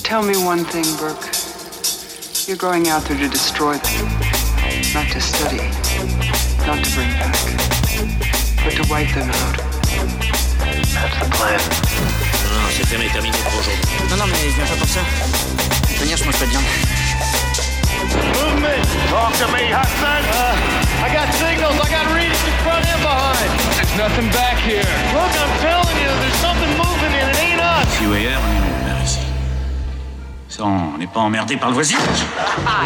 Tell me one thing, Burke. You're going out there to destroy them, not to study, not to bring back, but to wipe them out. That's the plan. Non, non, c'est fermé, terminé pour aujourd'hui. Non, non, mais je viens pas pour ça. De toute manière, je mange pas de viande. Movement! Talk to me, Hudson! Ah. I got signals. I got readings in front and behind. There's nothing back here. Look, I'm telling you, there's something moving and it ain't us. Si Ça, on n'est pas emmerdé par le voisinage.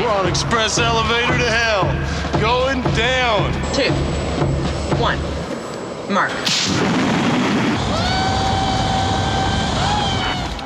We're on express elevator to hell. Going down. Two, one, mark.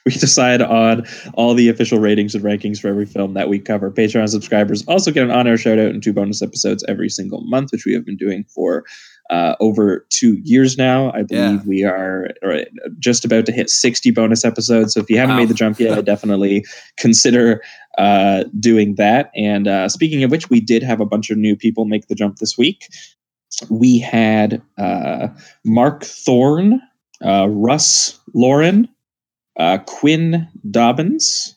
we decide on all the official ratings and rankings for every film that we cover. Patreon subscribers also get an on-air shout out and two bonus episodes every single month, which we have been doing for uh, over two years now. I believe Yeah. we are uh, just about to hit 60 bonus episodes. So if you haven't Wow. made the jump yet, I definitely consider uh, doing that. And uh, speaking of which, we did have a bunch of new people make the jump this week. We had uh, Mark Thorne, uh, Russ Lauren, uh, Quinn Dobbins,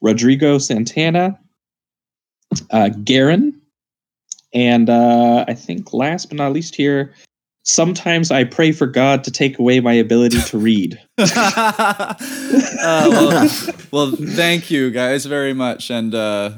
Rodrigo Santana, uh, Garen, and uh, I think last but not least here, sometimes I pray for God to take away my ability to read. uh, well, well, thank you guys very much. And uh,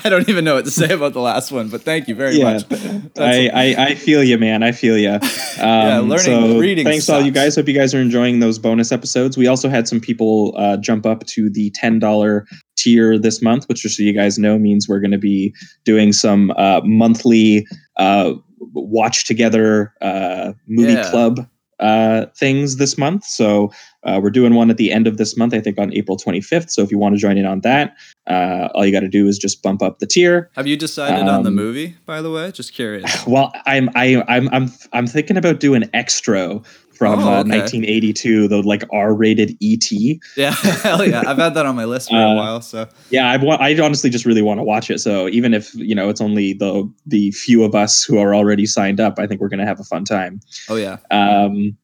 I don't even know what to say about the last one, but thank you very Yeah. much. I, I, I feel you, man. I feel you. Um, Yeah, learning- so reading Thanks all you guys. Hope you guys are enjoying those bonus episodes. We also had some people uh, jump up to the ten dollar tier this month, which just so you guys know means we're going to be doing some uh, monthly uh, watch together uh, movie Yeah. club uh things this month so uh, we're doing one at the end of this month i think on april 25th so if you want to join in on that uh all you got to do is just bump up the tier Have you decided on the Um, movie, by the way? Just curious. well, I'm I, I'm I'm I'm thinking about doing Xtro from Oh, uh, okay. 1982, the like R-rated ET. Yeah, hell yeah. I've had that on my list for a Uh, while. So Yeah, I want. I honestly just really want to watch it. So even if you know it's only the the few of us who are already signed up, I think we're gonna have a fun time. oh yeah. Um,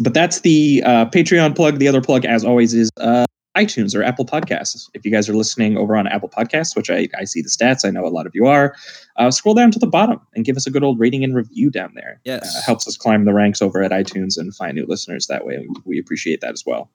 but that's the uh, Patreon plug. The other plug, as always, is uh, iTunes or Apple Podcasts. If you guys are listening over on Apple Podcasts, which I, I see the stats, I know a lot of you are, uh, scroll down to the bottom and give us a good old rating and review down there. Yes. Uh, helps us climb the ranks over at iTunes and find new listeners that way. We appreciate that as well.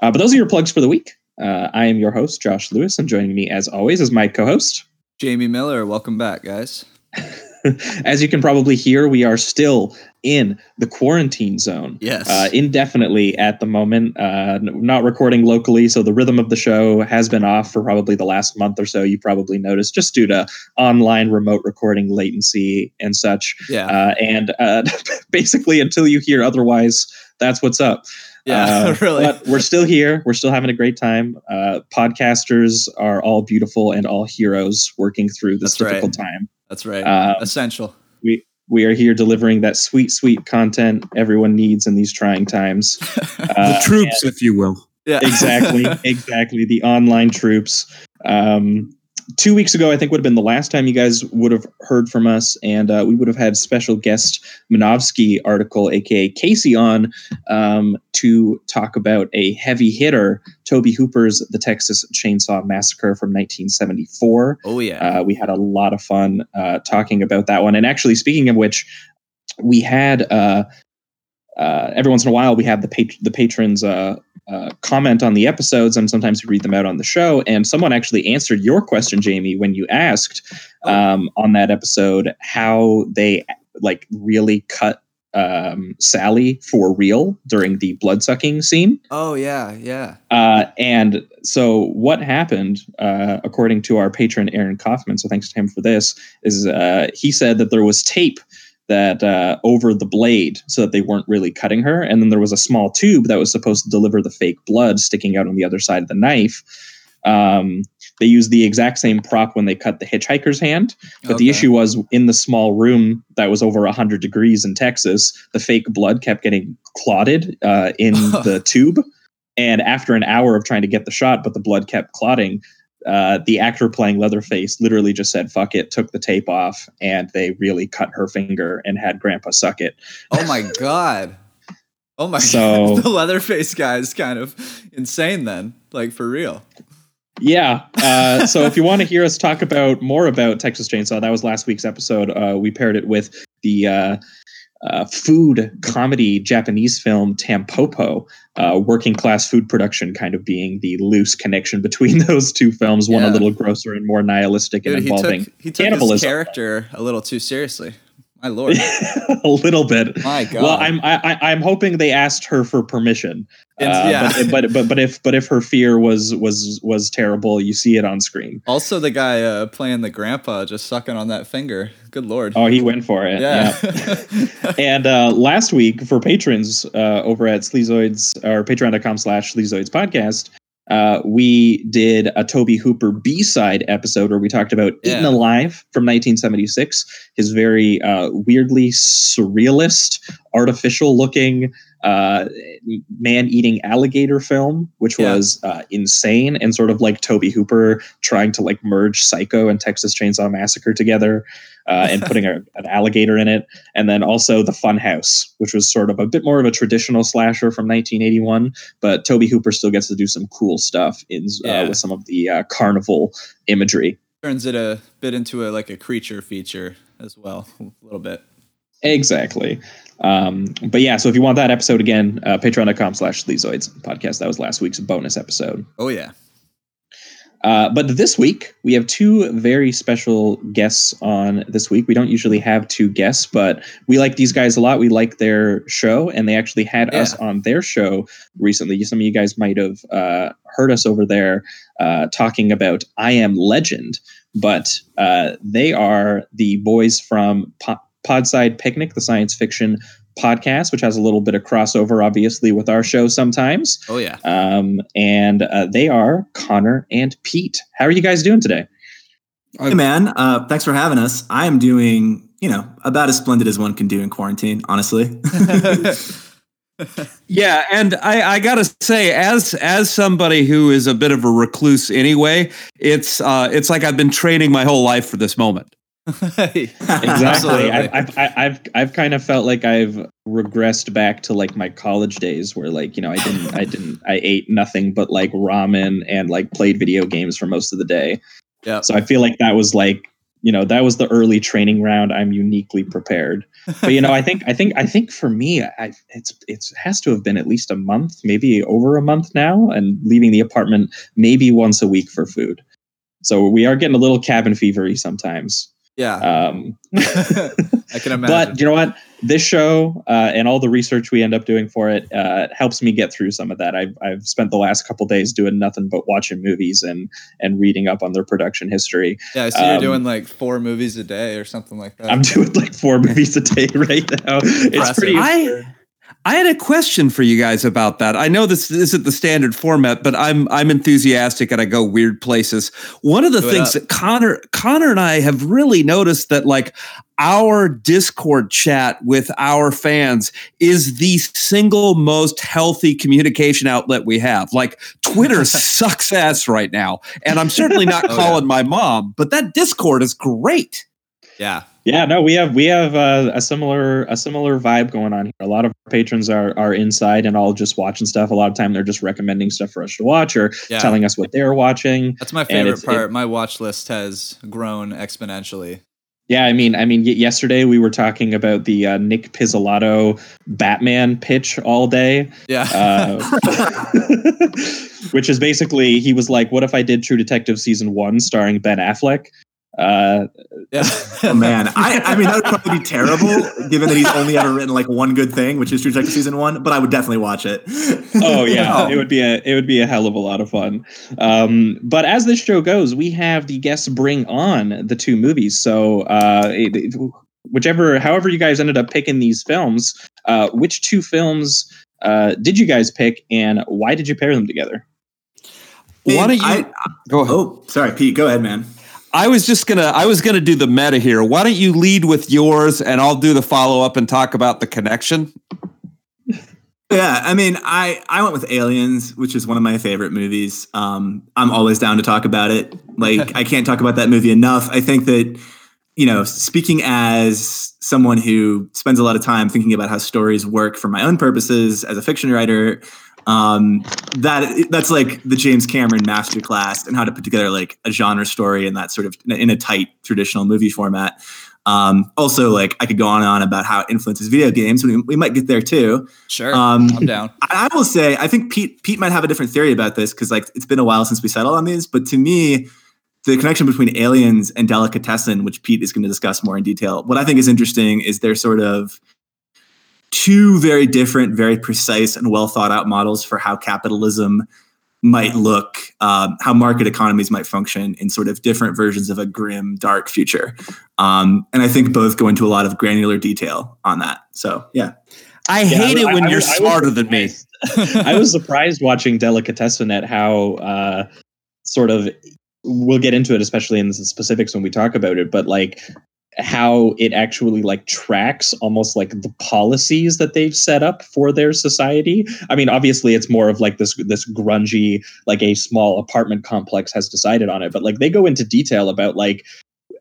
Uh, but those are your plugs for the week. Uh, I am your host, Josh Lewis, and joining me as always is my co-host. Jamie Miller, welcome back, guys. As you can probably hear, we are still in the quarantine zone. Yes. Uh, indefinitely at the moment. Uh, not recording locally, so the rhythm of the show has been off for probably the last month or so. You probably noticed just due to online remote recording latency and such. yeah. Uh, and uh, basically, until you hear otherwise, that's what's up. Yeah. Uh, really. But we're still here. We're still having a great time. Uh, podcasters are all beautiful and all heroes working through this That's right. difficult time. That's right. uh, Essential. We we are here delivering that sweet, sweet content everyone needs in these trying times. Uh, the troops, if you will. Yeah. exactly, exactly. The online troops. Um, two weeks ago, I think would have been the last time you guys would have heard from us, and uh, we would have had special guest Minovsky article, aka Casey, on um, to talk about a heavy hitter, Tobe Hooper's The Texas Chainsaw Massacre from 1974. oh yeah. Uh, we had a lot of fun uh, talking about that one. And actually, speaking of which, we had uh, every once in a while we have the pat- the patrons uh, uh, comment on the episodes, and sometimes we read them out on the show. And someone actually answered your question, Jamie, when you asked um, on that episode how they like really cut um, Sally for real during the blood sucking scene. oh yeah. Yeah. Uh, and so what happened, uh, according to our patron Aaron Kaufman, so thanks to him for this, is uh, he said that there was tape that uh, over the blade so that they weren't really cutting her. And then there was a small tube that was supposed to deliver the fake blood sticking out on the other side of the knife. Um, they used the exact same prop when they cut the hitchhiker's hand, but the issue was in the small room that was over 100 degrees in Texas, the fake blood kept getting clotted uh, in the tube. And after an hour of trying to get the shot, but the blood kept clotting, uh, the actor playing Leatherface literally just said, fuck it, took the tape off, and they really cut her finger and had Grandpa suck it. Oh my god. Oh my So- god. The Leatherface guy is kind of insane then. Like for real. Yeah. Uh, so if you want to hear us talk about more about Texas Chainsaw, that was last week's episode. Uh, we paired it with the uh, food comedy Japanese film Tampopo, uh, working class food production kind of being the loose connection between those two films, one a little grosser and more nihilistic Dude, and he involving took he took his cannibalism. character a little too seriously. My lord. a little bit. My god. Well, I'm I, I'm hoping they asked her for permission. And- Uh, yeah. but, but but but if but if her fear was was was terrible, you see it on screen. Also, the guy uh, playing the grandpa just sucking on that finger. Good lord. Oh, he went for it. yeah. yeah. and uh, last week for patrons uh, over at Sleazoids or patreon.com slash Sleazoids podcast, uh, we did a Tobe Hooper B-side episode where we talked about Eaten Alive from 1976, his very uh, weirdly surrealist, artificial looking uh, man-eating alligator film, which Yeah. was uh, insane and sort of like Tobe Hooper trying to like merge Psycho and Texas Chainsaw Massacre together uh, and putting a, an alligator in it and then also the Fun House, which was sort of a bit more of a traditional slasher from 1981. But Tobe Hooper still gets to do some cool stuff in uh, Yeah. with some of the uh, carnival imagery. Turns it a bit into a like a creature feature as well, a little bit. Exactly. Um, but yeah, so if you want that episode again, uh, patreon.com slash Sleazoids podcast. That was last week's bonus episode. Oh yeah. Uh, but this week we have two very special guests on this week. We don't usually have two guests, but we like these guys a lot. We like their show, and they actually had us on their show recently. Some of you guys might have uh, heard us over there uh, talking about I Am Legend, but uh, they are the boys from po- Podside Picnic, the science fiction podcast, which has a little bit of crossover, obviously, with our show sometimes. Oh yeah. Um, and uh, they are Connor and Pete. How are you guys doing today? Hey man, uh, thanks for having us. I am doing, you know, about as splendid as one can do in quarantine, honestly. Yeah, and I, I gotta say, as as somebody who is a bit of a recluse anyway, it's uh, it's like I've been training my whole life for this moment. Exactly. I've, I've, I- I've I've kind of felt like I've regressed back to like my college days, where like you know I didn't I didn't I ate nothing but like ramen and like played video games for most of the day. Yeah. So I feel like that was like you know that was the early training round. I'm uniquely prepared. But you know I think I think I think for me I it's it's has to have been at least a month, maybe over a month now, and leaving the apartment maybe once a week for food. So we are getting a little cabin fevery sometimes. Yeah. Um, I can imagine. but you know what? This show uh, and all the research we end up doing for it uh, helps me get through some of that. I've, I've spent the last couple days doing nothing but watching movies and and reading up on their production history. yeah, I see you're um, doing like four movies a day or something like that. I'm doing like four movies a day right now. It's Impressive. pretty. I I had a question for you guys about that. I know this isn't the standard format, but I'm I'm enthusiastic and I go weird places. One of the Do things that Connor Connor and I have really noticed that like our Discord chat with our fans is the single most healthy communication outlet we have. Like Twitter sucks ass right now, and I'm certainly not Oh, yeah. calling my mom, but that Discord is great. yeah. Yeah, no, we have we have uh, a similar a similar vibe going on here. A lot of our patrons are are inside and all just watching stuff. A lot of time they're just recommending stuff for us to watch or Yeah. telling us what they're watching. That's my favorite it's- it- part. my watch list has grown exponentially. Yeah, I mean, I mean, y- yesterday we were talking about the uh, Nic Pizzolatto Batman pitch all day, Yeah. uh, which is basically he was like, "What if I did True Detective season one starring Ben Affleck?" Uh, yeah. oh man, I, I mean that would probably be terrible, given that he's only ever written like one good thing, which is True Detective season one. But I would definitely watch it. oh yeah, it would be a it would be a hell of a lot of fun. Um, but as this show goes, we have the guests bring on the two movies. So uh, it- it- whichever, however you guys ended up picking these films, uh, which two films uh, did you guys pick, and why did you pair them together? Why don't you I- go ahead? Oh, sorry, Pete. Go ahead, man. I was just gonna I was gonna do the meta here. Why don't you lead with yours and I'll do the follow up and talk about the connection? Yeah, I mean, I I went with Aliens, which is one of my favorite movies. Um, I'm always down to talk about it. Like, I can't talk about that movie enough. I think that, you know, speaking as someone who spends a lot of time thinking about how stories work for my own purposes as a fiction writer, um, that that's like the James Cameron masterclass and how to put together like a genre story in that sort of in a tight traditional movie format. Um, also, like I could go on and on about how it influences video games. We, we might get there too. Sure, Um, I'm down. I, I will say, I think Pete Pete might have a different theory about this because like it's been a while since we settled on these. But to me, the connection between aliens and delicatessen, which Pete is going to discuss more in detail, what I think is interesting is they're sort of two very different, very precise, and well thought out models for how capitalism might look, um, how market economies might function in sort of different versions of a grim, dark future. Um, and I think both go into a lot of granular detail on that. So, yeah. I Yeah, hate I- it when I- you're I was smarter than me. I was surprised watching Delicatessen at how uh, sort of we'll get into it, especially in the specifics when we talk about it, but like how it actually like tracks almost like the policies that they've set up for their society. I mean, obviously it's more of like this this grungy, like a small apartment complex has decided on it, but like they go into detail about like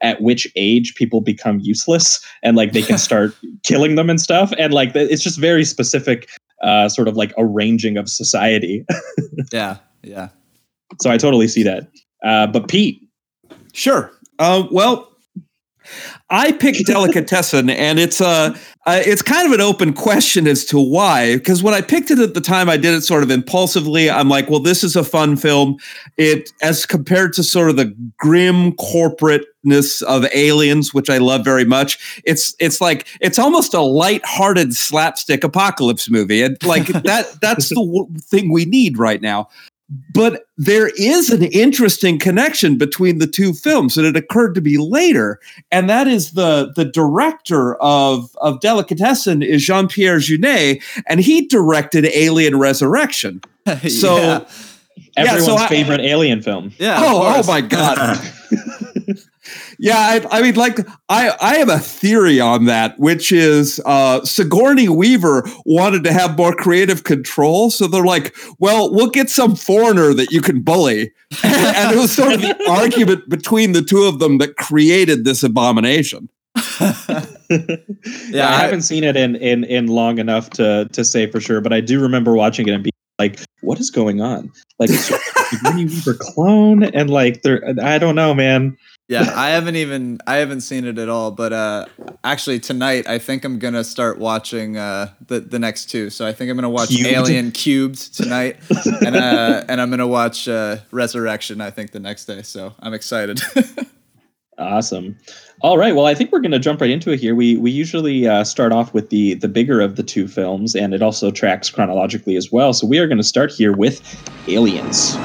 at which age people become useless and like they can start killing them and stuff and like it's just very specific uh, sort of like arranging of society. Yeah, yeah. so I totally see that. Uh, but Pete, Sure. Uh, well, I picked delicatessen, and it's uh, uh, it's kind of an open question as to why. Because when I picked it at the time, I did it sort of impulsively. I'm like, well, this is a fun film. It as compared to sort of the grim corporateness of Aliens, which I love very much. It's it's like it's almost a light-hearted slapstick apocalypse movie, and like that that's the w- thing we need right now. But there is an interesting connection between the two films, and it occurred to me later. And that is the the director of of Delicatessen is Jean Pierre Jeunet, and he directed Alien Resurrection. So. Yeah. Yeah, everyone's so I- favorite alien film. Yeah. oh, oh my god. yeah, I, I mean, like, I I have a theory on that, which is uh, Sigourney Weaver wanted to have more creative control, so they're like, well, we'll get some foreigner that you can bully, and it was sort of the argument between the two of them that created this abomination. yeah, I haven't seen it in, in in long enough to to say for sure, but I do remember watching it and being like, "What is going on?" Like, it's sort of like a Sigourney Weaver clone, and like, they're I don't know, man. Yeah, I haven't even I haven't seen it at all. But uh, actually, tonight I think I'm gonna start watching uh, the the next two. So I think I'm gonna watch Cubed? Alien Cubed tonight, and uh, and I'm gonna watch uh, Resurrection. I think the next day. So I'm excited. Awesome. All right. Well, I think we're going to jump right into it here. We we usually uh, start off with the the bigger of the two films, and it also tracks chronologically as well. So we are going to start here with Aliens.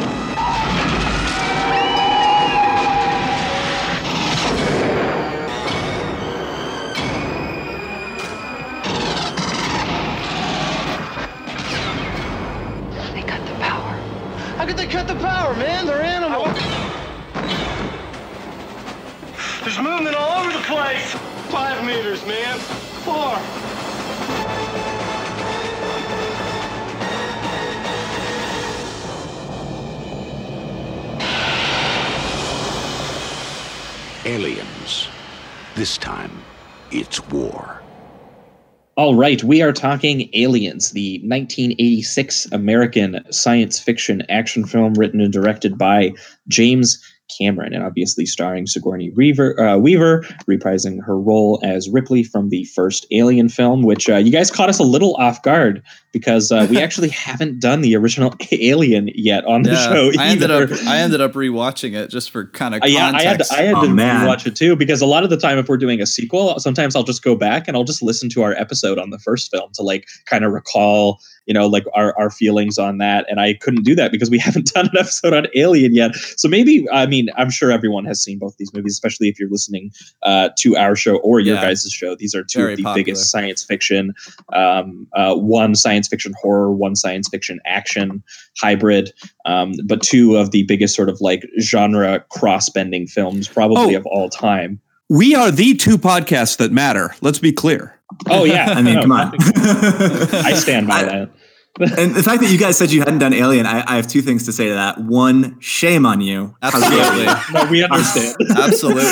All right, we are talking Aliens, the 1986 American science fiction action film written and directed by James Cameron, and obviously starring Sigourney Weaver, uh, Weaver reprising her role as Ripley from the first Alien film, which uh, you guys caught us a little off guard because uh, we actually haven't done the original Alien yet on the Yeah, show. I ended up I ended up rewatching it just for kind of Uh, yeah, I had to, context. I had Oh, to man. watch it too because a lot of the time, if we're doing a sequel, sometimes I'll just go back and I'll just listen to our episode on the first film to like kind of recall, you know, like our, our feelings on that. And I couldn't do that because we haven't done an episode on Alien yet. So maybe, I mean, I'm sure everyone has seen both these movies, especially if you're listening uh, to our show or your Yeah. guys' show. These are two Very of the popular. biggest science fiction, um, uh, one science fiction horror, one science fiction action hybrid, um, but two of the biggest sort of like genre cross bending films probably Oh. of all time. We are the two podcasts that matter. Let's be clear. Oh yeah, I mean, No, come on. I stand by I- that. and the fact that you guys said you hadn't done Alien, I, I have two things to say to that. One, shame on you. Absolutely. No, we understand. Absolutely.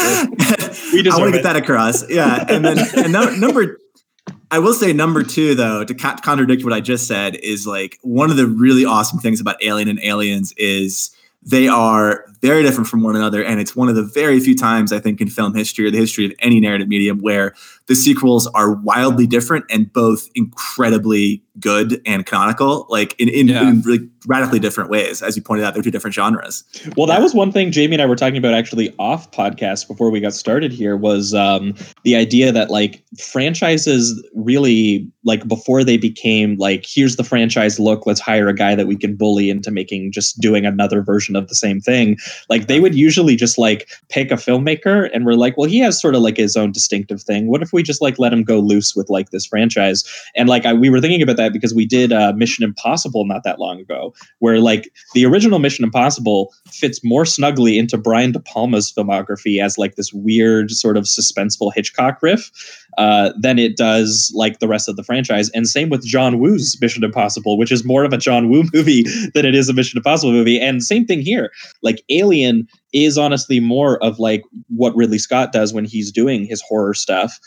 We I want to get that across. Yeah, and then and no, number, I will say number two though to contradict what I just said is like one of the really awesome things about Alien and Aliens is they are very different from one another, and it's one of the very few times I think in film history or the history of any narrative medium where the sequels are wildly different and both incredibly good and canonical, like in in, Yeah. in really radically different ways. As you pointed out, they're two different genres. Well, that was one thing Jamie and I were talking about actually off podcast before we got started here was um, the idea that like franchises really like before they became like here's the franchise look let's hire a guy that we can bully into making just doing another version of the same thing like they would usually just like pick a filmmaker and we're like well he has sort of like his own distinctive thing. What if we just like let him go loose with like this franchise? And like I, we were thinking about that because we did uh, mission impossible not that long ago where like the original mission impossible fits more snugly into brian de palma's filmography as like this weird sort of suspenseful hitchcock riff uh, than it does like the rest of the franchise. And same with john woo's mission impossible which is more of a john woo movie than it is a mission impossible movie. And same thing here. Like alien is honestly more of like what ridley scott does when he's doing his horror stuff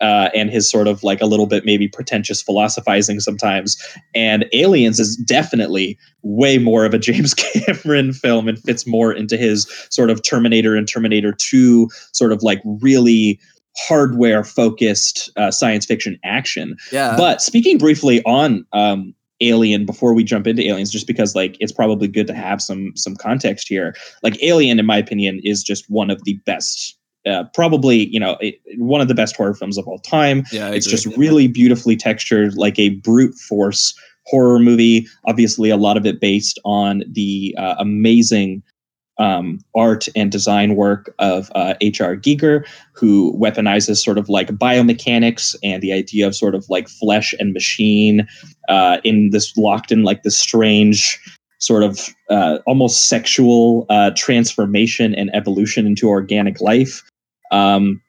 uh, and his sort of like a little bit maybe pretentious philosophizing sometimes. And Aliens is definitely way more of a James Cameron film and fits more into his sort of Terminator and Terminator 2 sort of like really hardware focused uh, science fiction action. Yeah. But speaking briefly on um, Alien before we jump into Aliens, just because like it's probably good to have some some context here. Like Alien, in my opinion, is just one of the best. Uh, probably, you know, it, one of the best horror films of all time. Yeah, I it's agree. just really beautifully textured, like a brute force horror movie. Obviously, a lot of it based on the uh, amazing um, art and design work of uh, H.R. Giger, who weaponizes sort of like biomechanics and the idea of sort of like flesh and machine uh, in this locked in like this strange sort of uh, almost sexual uh, transformation and evolution into organic life. Um,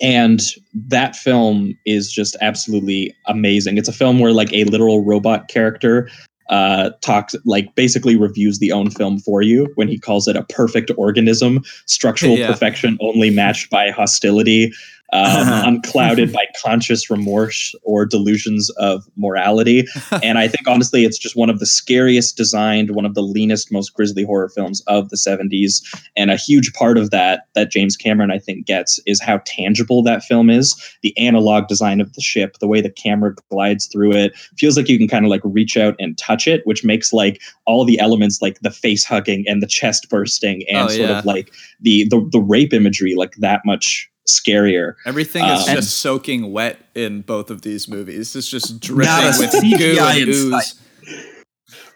and that film is just absolutely amazing. It's a film where like a literal robot character uh, talks like basically reviews the own film for you when he calls it a perfect organism, structural Yeah. perfection only matched by hostility, um, unclouded by conscious remorse or delusions of morality. and I think honestly, it's just one of the scariest designed, one of the leanest, most grisly horror films of the 70s. And a huge part of that that James Cameron, I think, gets is how tangible that film is. The analog design of the ship, the way the camera glides through it, feels like you can kind of like reach out and touch it, which makes like all the elements like the face hugging and the chest bursting and Oh, sort yeah. of like the, the the rape imagery like that much scarier. Everything is Um, just soaking wet in both of these movies. It's just dripping Not a with goo and ooze.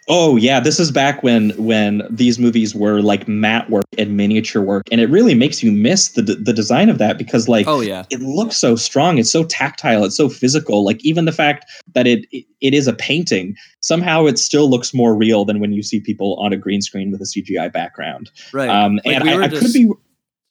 Oh yeah, this is back when when these movies were like matte work and miniature work, and it really makes you miss the the design of that because like Oh yeah. it looks so strong, it's so tactile, it's so physical. Like even the fact that it it, it is a painting, somehow it still looks more real than when you see people on a green screen with a CGI background. Right. Um, Like, and we I, I just- could be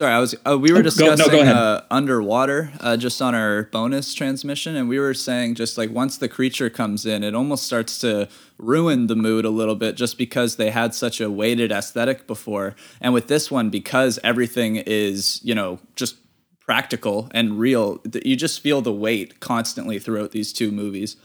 Sorry, I was. Uh, we were Oh, go- no, go discussing uh, underwater uh, just on our bonus transmission, and we were saying just like once the creature comes in, it almost starts to ruin the mood a little bit, just because they had such a weighted aesthetic before, and with this one, because everything is you know just practical and real, th- you just feel the weight constantly throughout these two movies.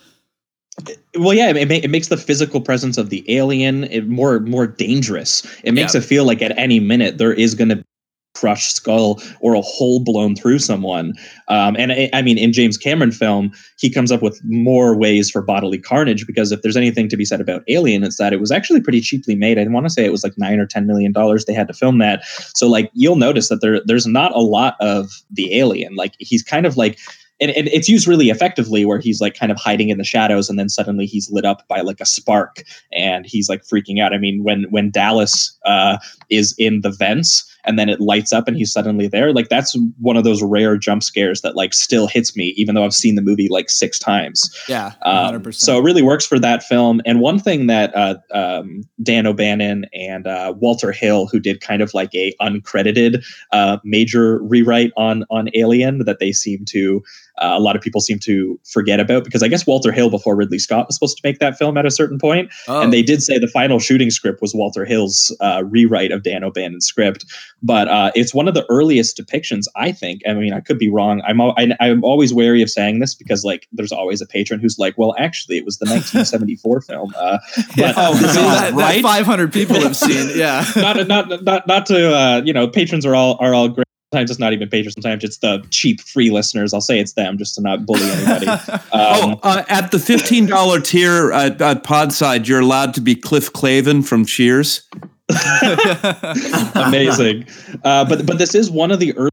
well yeah it, it makes the physical presence of the alien it more more dangerous it makes Yeah. it feel like at any minute there is going to crushed skull or a hole blown through someone. Um, and I, I mean, in James Cameron film, he comes up with more ways for bodily carnage because if there's anything to be said about Alien, it's that it was actually pretty cheaply made. I want to say it was like nine or ten million dollars they had to film that. So like you'll notice that there there's not a lot of the alien. Like he's kind of like and, and it's used really effectively where he's like kind of hiding in the shadows and then suddenly he's lit up by like a spark and he's like freaking out i mean when when dallas uh, is in the vents and then it lights up and he's suddenly there like that's one of those rare jump scares that like still hits me even though i've seen the movie like six times Yeah, um, 100%. so it really works for that film. And one thing that uh, um, Dan O'Bannon and uh, Walter Hill, who did kind of like a uncredited uh, major rewrite on on Alien, that they seem to uh, a lot of people seem to forget about because I guess Walter Hill before Ridley Scott was supposed to make that film at a certain point, Oh. and they did say the final shooting script was Walter Hill's uh, rewrite of Dan O'Bannon's script. But uh, it's one of the earliest depictions, I think. I mean, I could be wrong. I'm al- I, I'm always wary of saying this because like there's always a patron who's like, well, actually, it was the 1974 film. Uh, but Oh, this is- that, that 500 people have seen. Yeah. not not not not to uh, you know patrons are all are all great. Sometimes it's not even patrons. Sometimes it's the cheap free listeners. I'll say it's them just to not bully anybody. Um, oh, uh, at the fifteen dollar tier at, at Podside, you're allowed to be Cliff Clavin from Cheers. amazing. Uh, but but this is one of the early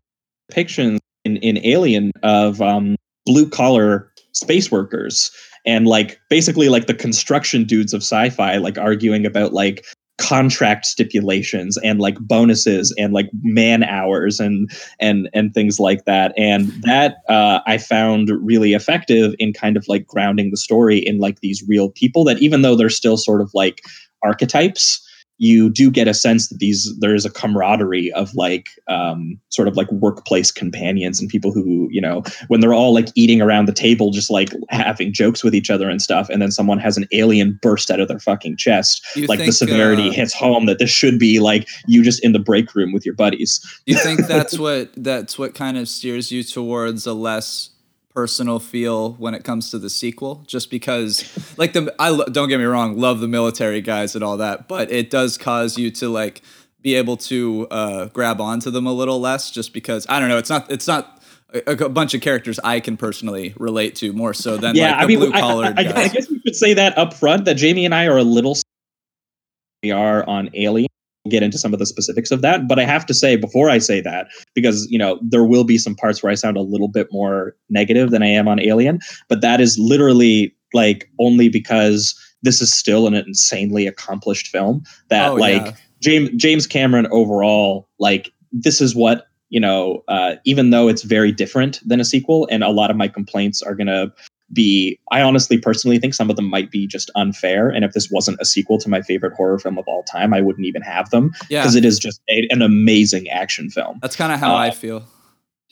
depictions in, in Alien of um, blue collar space workers and like basically like the construction dudes of sci-fi like arguing about like contract stipulations and like bonuses and like man hours and and and things like that. And that uh, i found really effective in kind of like grounding the story in like these real people that even though they're still sort of like archetypes you do get a sense that these there is a camaraderie of like um, sort of like workplace companions and people who you know when they're all like eating around the table just like having jokes with each other and stuff and then someone has an alien burst out of their fucking chest You like the severity uh, hits home that this should be like you just in the break room with your buddies. You think that's what that's what kind of steers you towards a less personal feel when it comes to the sequel? Just because, like the I don't get me wrong, love the military guys and all that, but it does cause you to like be able to uh, grab onto them a little less, just because I don't know. It's not it's not. A, a bunch of characters I can personally relate to more so than yeah like the i mean blue I, collared I, I. I guess we should say that up front that jamie and i are a little we are on alien get into some of the specifics of that but i have to say before i say that because you know there will be some parts where i sound a little bit more negative than i am on alien but that is literally like only because this is still an insanely accomplished film that Oh, like yeah. james james cameron overall like this is what you know uh, even though it's very different than a sequel and a lot of my complaints are going to be i honestly personally think some of them might be just unfair and if this wasn't a sequel to my favorite horror film of all time i wouldn't even have them Yeah. because it is just a, an amazing action film That's kind of how I Uh, feel.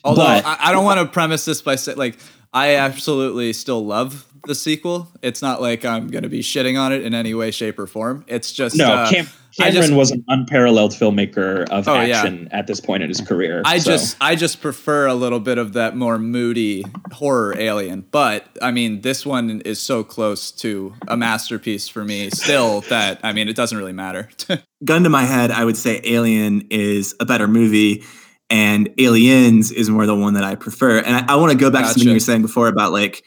Although but- I, I don't want to premise this by saying like I absolutely still love the sequel. It's not like I'm going to be shitting on it in any way, shape, or form. It's just no uh, I cameron just- was an unparalleled filmmaker of Oh, yeah. action at this point in his career I so. just I just prefer a little bit of that more moody horror alien. But I mean, this one is so close to a masterpiece for me still that I mean, it doesn't really matter. gun to my head, I would say Alien is a better movie, and Aliens is more the one that I prefer. And I, I want to go back to something you were saying before about like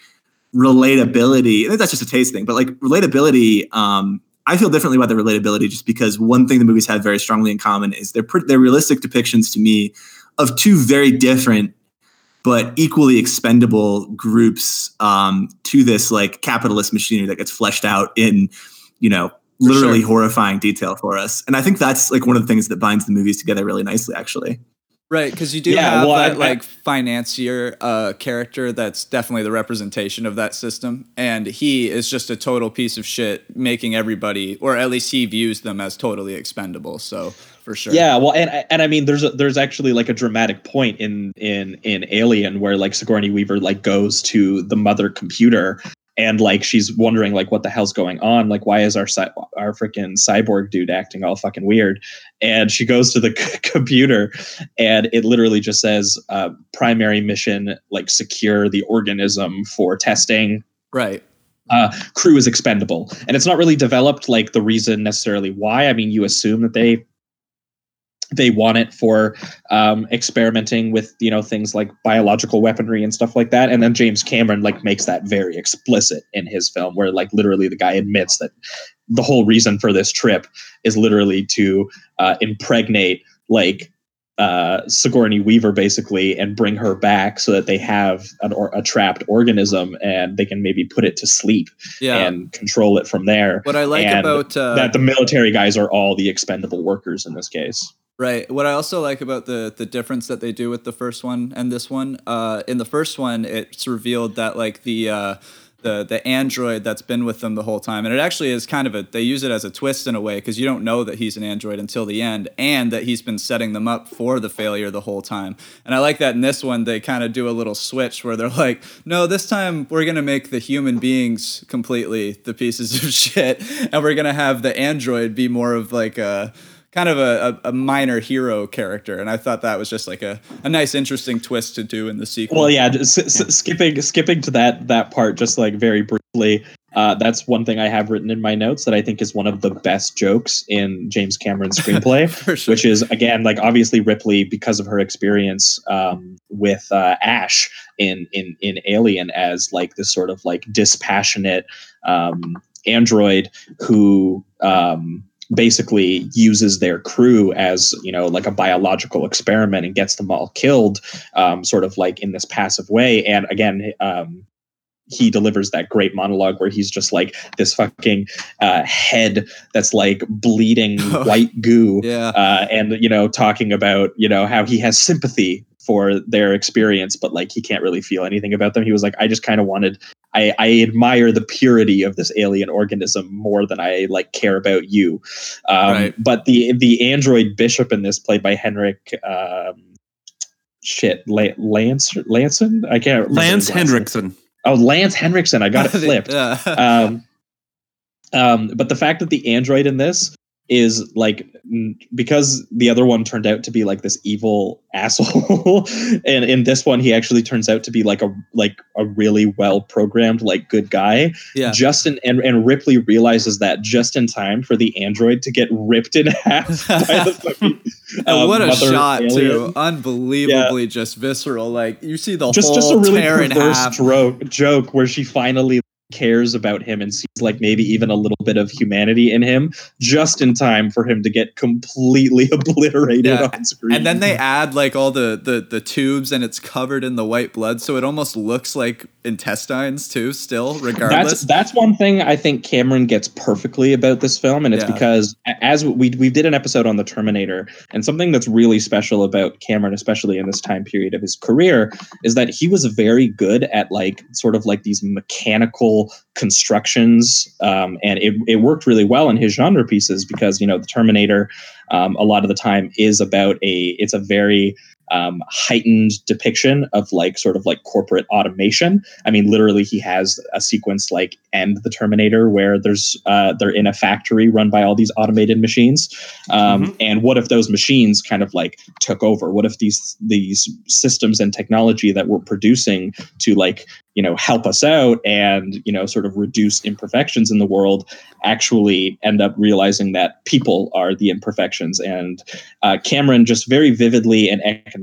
relatability. I think that's just a taste thing, but like relatability, um, I feel differently about the relatability just because one thing the movies have very strongly in common is they're pretty, they're realistic depictions to me of two very different but equally expendable groups um, to this like capitalist machinery that gets fleshed out in you know literally sure. horrifying detail for us and i think that's like one of the things that binds the movies together really nicely actually Right, because you do Yeah, have well, that I- I- like financier uh, character that's definitely the representation of that system, and he is just a total piece of shit, making everybody, or at least he views them as totally expendable. So for sure, Yeah, well, and and I mean, there's a, there's actually like a dramatic point in in in Alien where like Sigourney Weaver like goes to the mother computer and like she's wondering like what the hell's going on, like why is our cy- our freaking cyborg dude acting all fucking weird? And she goes to the c- computer, and it literally just says uh, primary mission like secure the organism for testing right. uh, crew is expendable and it's not really developed like the reason necessarily why i mean you assume that they they want it for um, experimenting with you know things like biological weaponry and stuff like that and then james cameron like makes that very explicit in his film where like literally the guy admits that the whole reason for this trip is literally to uh, impregnate like uh, Sigourney Weaver basically and bring her back so that they have an or, a trapped organism and they can maybe put it to sleep Yeah. and control it from there. What I like And about, uh, that the military guys are all the expendable workers in this case. Right. What I also like about the the difference that they do with the first one and this one, uh, in the first one, it's revealed that like the uh, the the android that's been with them the whole time, and it actually is kind of a they use it as a twist in a way because you don't know that he's an android until the end, and that he's been setting them up for the failure the whole time. And I like that in this one they kind of do a little switch where they're like, no, this time we're gonna make the human beings completely the pieces of shit, and we're gonna have the android be more of like a kind of a, a, a minor hero character, and I thought that was just like a, a nice, interesting twist to do in the sequel. Well, yeah, just, s- s- skipping skipping to that that part just like very briefly. Uh, that's one thing I have written in my notes that I think is one of the best jokes in James Cameron's screenplay, which is again like obviously Ripley because of her experience um, with uh, Ash in in in Alien as like this sort of like dispassionate um, android who um, basically uses their crew as you know like a biological experiment and gets them all killed um, sort of like in this passive way and again um, he delivers that great monologue where he's just like this fucking uh, head that's like bleeding white goo yeah. uh, and you know talking about you know how he has sympathy for their experience but like he can't really feel anything about them he was like i just kind of wanted I, I admire the purity of this alien organism more than I like care about you. Um, Right. But the the android bishop in this, played by Henrik, um, shit, La- Lance Lanson, I can't. remember Lance. Hendrickson. Oh, Lance Henriksen. I got it flipped. Um, um, but the fact that the android in this is like because the other one turned out to be like this evil asshole and in this one he actually turns out to be like a like a really well programmed like good guy Yeah. justin and, and ripley realizes that just in time for the android to get ripped in half by the fucking, And uh, what a shot alien. too! Unbelievably just visceral. Like you see the just whole just a really tear in perverse half. joke, joke where she finally cares about him and sees like maybe even a little bit of humanity in him just in time for him to get completely obliterated Yeah, on screen And then they add like all the, the the tubes, and it's covered in the white blood, so it almost looks like intestines too. Still, regardless. that's that's one thing I think Cameron gets perfectly about this film, and it's Yeah. because as we we did an episode on the Terminator, and something that's really special about Cameron, especially in this time period of his career, is that he was very good at like sort of like these mechanical constructions, um, and it it worked really well in his genre pieces because you know the Terminator, um, a lot of the time is about a it's a very um, heightened depiction of like sort of like corporate automation. I mean, literally, he has a sequence like "End the Terminator," where there's uh, they're in a factory run by all these automated machines. Um, And what if those machines kind of like took over? What if these these systems and technology that we're producing to like you know help us out and you know sort of reduce imperfections in the world actually end up realizing that people are the imperfections and uh, cameron just very vividly and economically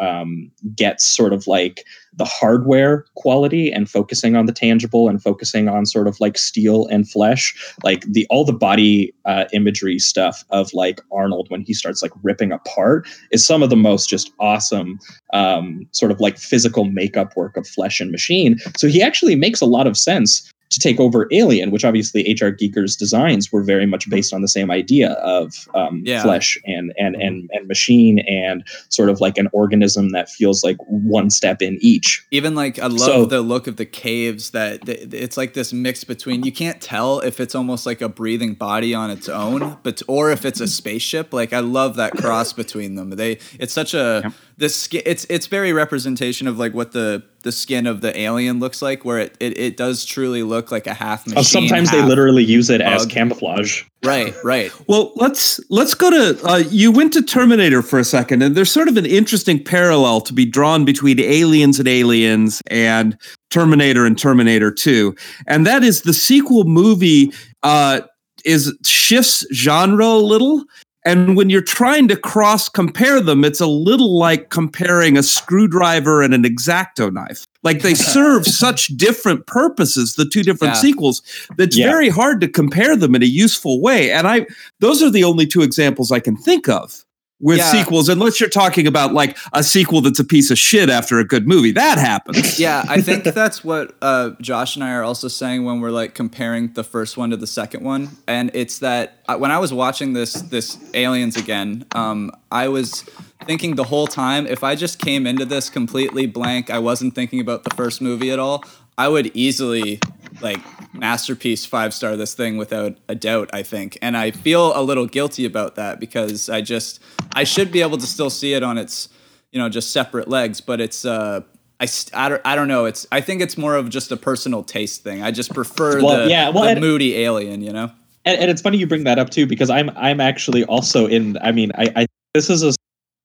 um, gets sort of like the hardware quality and focusing on the tangible and focusing on sort of like steel and flesh like the all the body uh, imagery stuff of like arnold when he starts like ripping apart is some of the most just awesome um, sort of like physical makeup work of flesh and machine. So he actually makes a lot of sense to take over Alien, which obviously H.R. Giger's designs were very much based on the same idea of um, Yeah. flesh and and and and machine and sort of like an organism that feels like one step in each. Even like I love So- the look of the caves that that- it's like this mix between you can't tell if it's almost like a breathing body on its own, but or if it's a spaceship. Like I love that cross between them. They it's such a this skin it's it's very representation of like what the the skin of the alien looks like, where it it, it does truly look like a half machine. Oh, sometimes they literally use it as camouflage. Right, right. Well, let's let's go to uh, you went to Terminator for a second, and there's sort of an interesting parallel to be drawn between Aliens and Aliens and Terminator and Terminator 2, and that is the sequel movie uh, is shifts genre a little And when you're trying to cross compare them, it's a little like comparing a screwdriver and an exacto knife. Like they serve such different purposes, the two different Yeah. sequels, that's Yeah. very hard to compare them in a useful way. And I those are the only two examples I can think of with Yeah. sequels, unless you're talking about like a sequel that's a piece of shit after a good movie. That happens. yeah, I think that's what uh, Josh and I are also saying when we're like comparing the first one to the second one, and it's that uh, when I was watching this this Aliens again, um, I was thinking the whole time if I just came into this completely blank, I wasn't thinking about the first movie at all, I would easily like masterpiece five star this thing without a doubt i think and i feel a little guilty about that because i just i should be able to still see it on its you know just separate legs but it's uh I, I, don't, I don't know it's i think it's more of just a personal taste thing i just prefer Well, the, yeah, well, the and- moody alien you know and, and it's funny you bring that up too because I'm I'm actually also in. I mean, I, I this is a.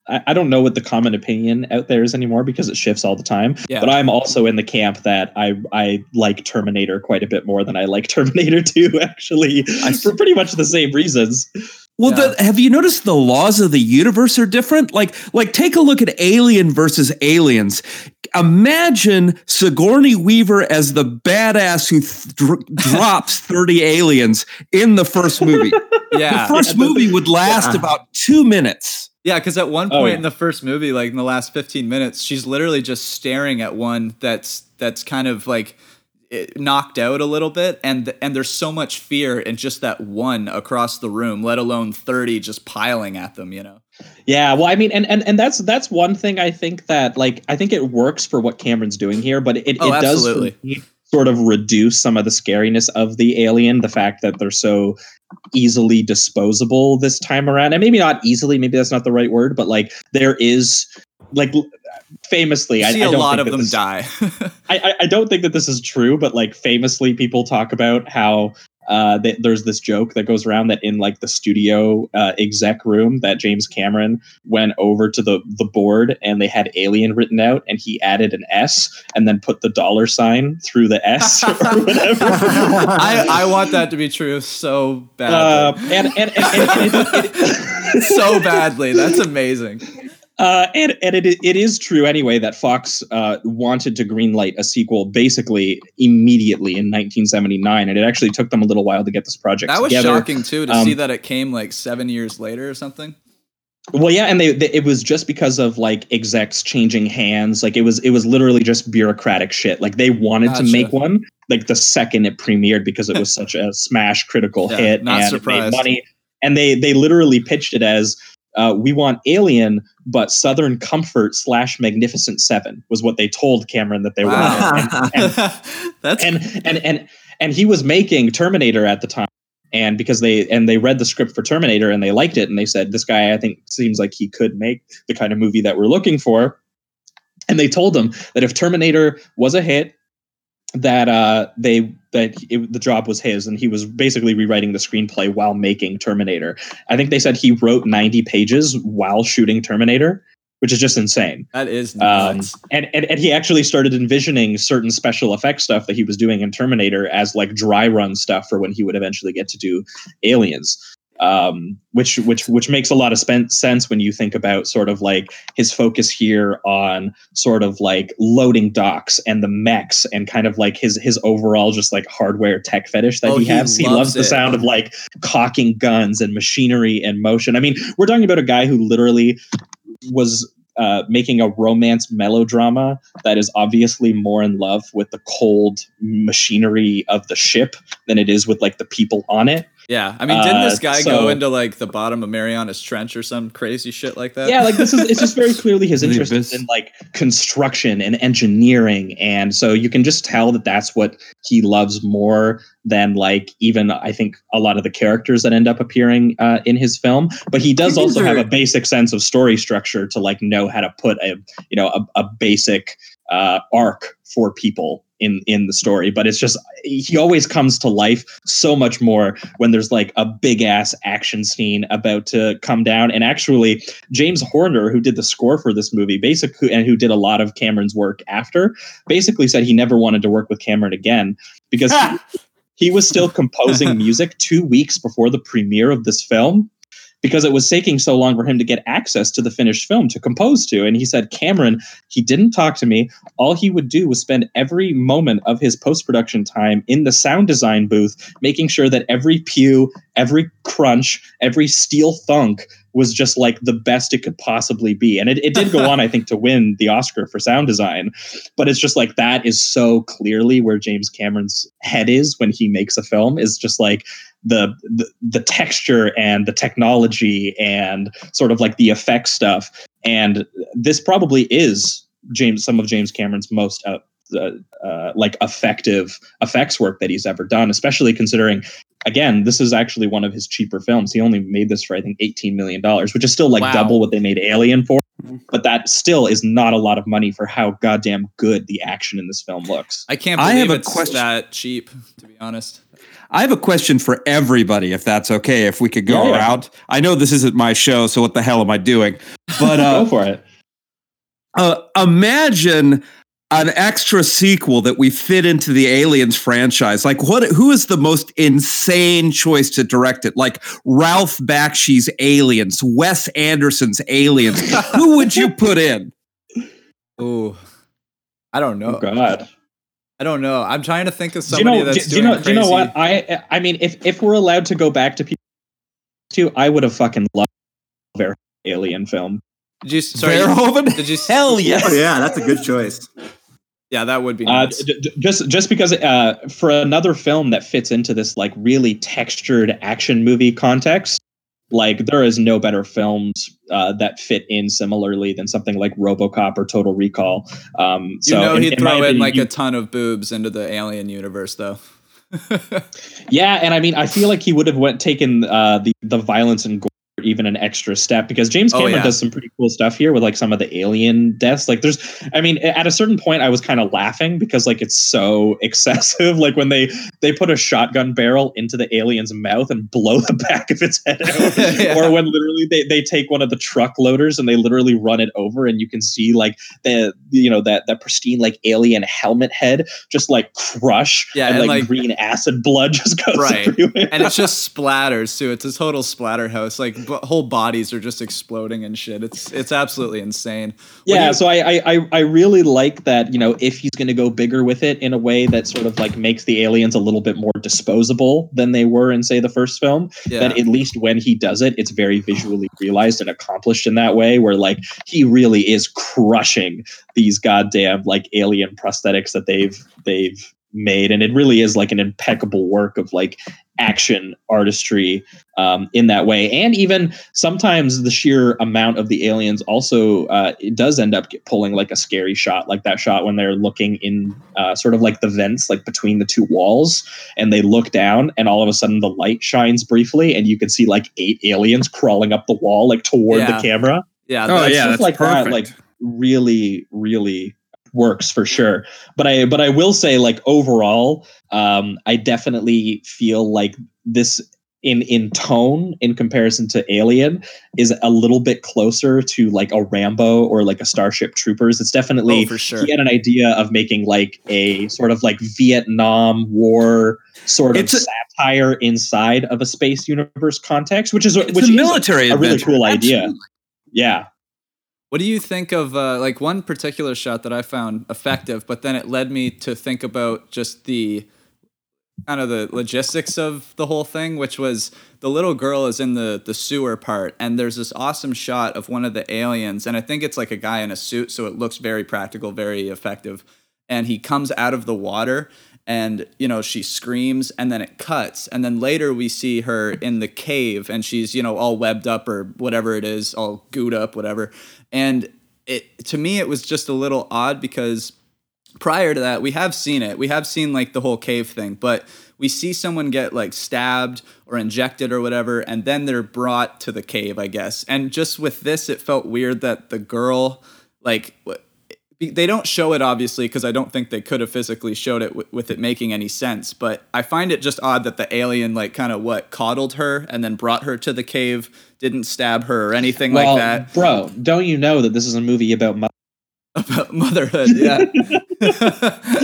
I I don't know what the common opinion out there is anymore because it shifts all the time. Yeah. But I'm also in the camp that I I like Terminator quite a bit more than I like Terminator 2, actually, for pretty much the same reasons. Well, the, have you noticed the laws of the universe are different? Like, like take a look at Alien versus Aliens. Imagine Sigourney Weaver as the badass who th- drops thirty aliens in the first movie. yeah The first movie would last Yeah. about two minutes. Yeah, because at one oh, point yeah. in the first movie, like in the last fifteen minutes, she's literally just staring at one that's that's kind of like it, knocked out a little bit, and and there's so much fear in just that one across the room, let alone thirty just piling at them. You know. Yeah, well, I mean, and and and that's that's one thing I think that like I think it works for what Cameron's doing here, but it Oh, it does for me sort of reduce some of the scariness of the alien, the fact that they're so easily disposable this time around, and maybe not easily, maybe that's not the right word, but like there is like famously, You I, see I a don't lot of them this- die. I, I- I don't think that this is true, but like famously, people talk about how uh, th- there's this joke that goes around that in like the studio uh, exec room that James Cameron went over to the the board and they had alien written out and he added an S and then put the dollar sign through the S or whatever. I, I want that to be true so badly. Uh, and and, and, and, it- so badly. That's amazing. Uh, and and it, it is true anyway that Fox uh, wanted to greenlight a sequel basically immediately in 1979, and it actually took them a little while to get this project That was together. shocking too to Um, see that it came like seven years later or something. Well, yeah, and they, they it was just because of like execs changing hands. Like it was it was literally just bureaucratic shit. Like they wanted Gotcha. to make one like the second it premiered because it was such a smash critical Yeah, hit not and surprised. it made money. And they they literally pitched it as uh, we want Alien, but Southern Comfort slash Magnificent Seven was what they told Cameron that they Wow. wanted. And, and, That's and and and and he was making Terminator at the time. And because they and they read the script for Terminator and they liked it and they said this guy I think seems like he could make the kind of movie that we're looking for. And they told him that if Terminator was a hit, that uh, they that it, the job was his, and he was basically rewriting the screenplay while making Terminator. I think they said he wrote ninety pages while shooting Terminator, which is just insane. that is Um, and, and and he actually started envisioning certain special effects stuff that he was doing in Terminator as like dry run stuff for when he would eventually get to do Aliens. Um, which which which makes a lot of spen- sense when you think about sort of like his focus here on sort of like loading docks and the mechs and kind of like his his overall just like hardware tech fetish that Oh, he he has. He loves loves the sound of like cocking guns and machinery and motion. I mean, we're talking about a guy who literally was uh, making a romance melodrama that is obviously more in love with the cold machinery of the ship than it is with like the people on it. Yeah, I mean, didn't Uh, this guy so- go into like the bottom of Marianas Trench or some crazy shit like that? yeah, like this is it's just very clearly his interest in like construction and engineering, and so you can just tell that that's what he loves more than like even I think a lot of the characters that end up appearing uh, in his film. But he does also these have a basic sense of story structure to like know how to put a you know a, a basic uh, arc for people in in the story but it's just he always comes to life so much more when there's like a big ass action scene about to come down. And actually James Horner who did the score for this movie basically and who did a lot of Cameron's work after basically said he never wanted to work with Cameron again because he, he was still composing music 2 weeks before the premiere of this film because it was taking so long for him to get access to the finished film to compose to. And he said, Cameron, he didn't talk to me. All he would do was spend every moment of his post production time in the sound design booth, making sure that every pew, every crunch, every steel thunk was just like the best it could possibly be. And it, it did go on, I think, to win the Oscar for sound design. But it's just like that is so clearly where James Cameron's head is when he makes a film, is just like the, the the texture and the technology and sort of like the effect stuff. And this probably is James some of James Cameron's most uh, uh, uh, like effective effects work that he's ever done, especially considering, again, this is actually one of his cheaper films. He only made this for I think eighteen million dollars, which is still like Wow. double what they made Alien for. But that still is not a lot of money for how goddamn good the action in this film looks. I can't I believe have a it's question- that cheap, to be honest. I have a question for everybody, if that's okay. If we could go Yeah, yeah. around, I know this isn't my show, so what the hell am I doing? But uh, Go for it. uh, imagine an extra sequel that we fit into the Aliens franchise. Like, what? Who is the most insane choice to direct it? Like Ralph Bakshi's Aliens, Wes Anderson's Aliens. who would you put in? Oh, I don't know. Oh God. I don't know. I'm trying to think of Do you somebody know? That's do you doing know? Do you know what? I I mean, if if we're allowed to go back to people, too, I would have fucking loved their alien film. Did you sorry? Verhoeven? Did you Hell yes. Oh yeah, that's a good choice. Yeah, that would be Uh, nice. d- d- just just because uh, for another film that fits into this like really textured action movie context, like there is no better films uh, that fit in similarly than something like RoboCop or Total Recall. Um, you so know in- he'd in throw in opinion, like you- a ton of boobs into the alien universe, though. Yeah, and I mean, I feel like he would have went taken uh, the the violence and gore even an extra step because James Oh, Cameron yeah. does some pretty cool stuff here with like some of the alien deaths. Like, there's, I mean, at a certain point, I was kind of laughing because like it's so excessive. Like when they they put a shotgun barrel into the alien's mouth and blow the back of its head out, Yeah. or when literally they they take one of the truck loaders and they literally run it over, and you can see like the you know that that pristine like alien helmet head just like crush Yeah, and, and, like, like- green acid blood just goes Right. everywhere. and it's just splatters too. It's a total splatter house. Like whole bodies are just exploding and shit. It's it's absolutely insane. Yeah, you- so I, I I I really like that. You know, if he's going to go bigger with it in a way that sort of like makes the aliens a little bit more disposable than they were in say the first film. Yeah. That at least when he does it, it's very visually realized and accomplished in that way. Where like he really is crushing these goddamn like alien prosthetics that they've they've made, and it really is like an impeccable work of like action artistry um, in that way and even sometimes the sheer amount of the aliens also uh, it does end up get pulling like a scary shot like that shot when they're looking in uh, sort of like the vents like between the two walls and they look down and all of a sudden the light shines briefly and you can see like eight aliens crawling up the wall like toward Yeah. the camera yeah, Oh, that's- yeah, stuff that's like that perfect. like really really works for sure but i but i will say like overall um i definitely feel like this in in tone in comparison to alien is a little bit closer to like a rambo or like a starship troopers it's definitely Oh, for sure. he had an idea of making like a sort of like vietnam war sort of a- satire inside of a space universe context which is It's which a is military a really adventure. cool idea Absolutely. yeah What do you think of uh, like one particular shot that I found effective, but then it led me to think about just the kind of the logistics of the whole thing, which was the little girl is in the the sewer part, and there's this awesome shot of one of the aliens, and I think it's like a guy in a suit, so it looks very practical, very effective, and he comes out of the water. And you know she screams, and then it cuts, and then later we see her in the cave, and she's you know all webbed up or whatever it is, all gooed up, whatever. And it to me it was just a little odd because prior to that we have seen it. We have seen like the whole cave thing but we see someone get like stabbed or injected or whatever and then they're brought to the cave i guess. And just with this it felt weird that the girl like they don't show it obviously because i don't think they could have physically showed it w- with it making any sense but i find it just odd that the alien like kind of what coddled her and then brought her to the cave didn't stab her or anything well, like that. bro, don't you know that this is a movie about mo- about motherhood yeah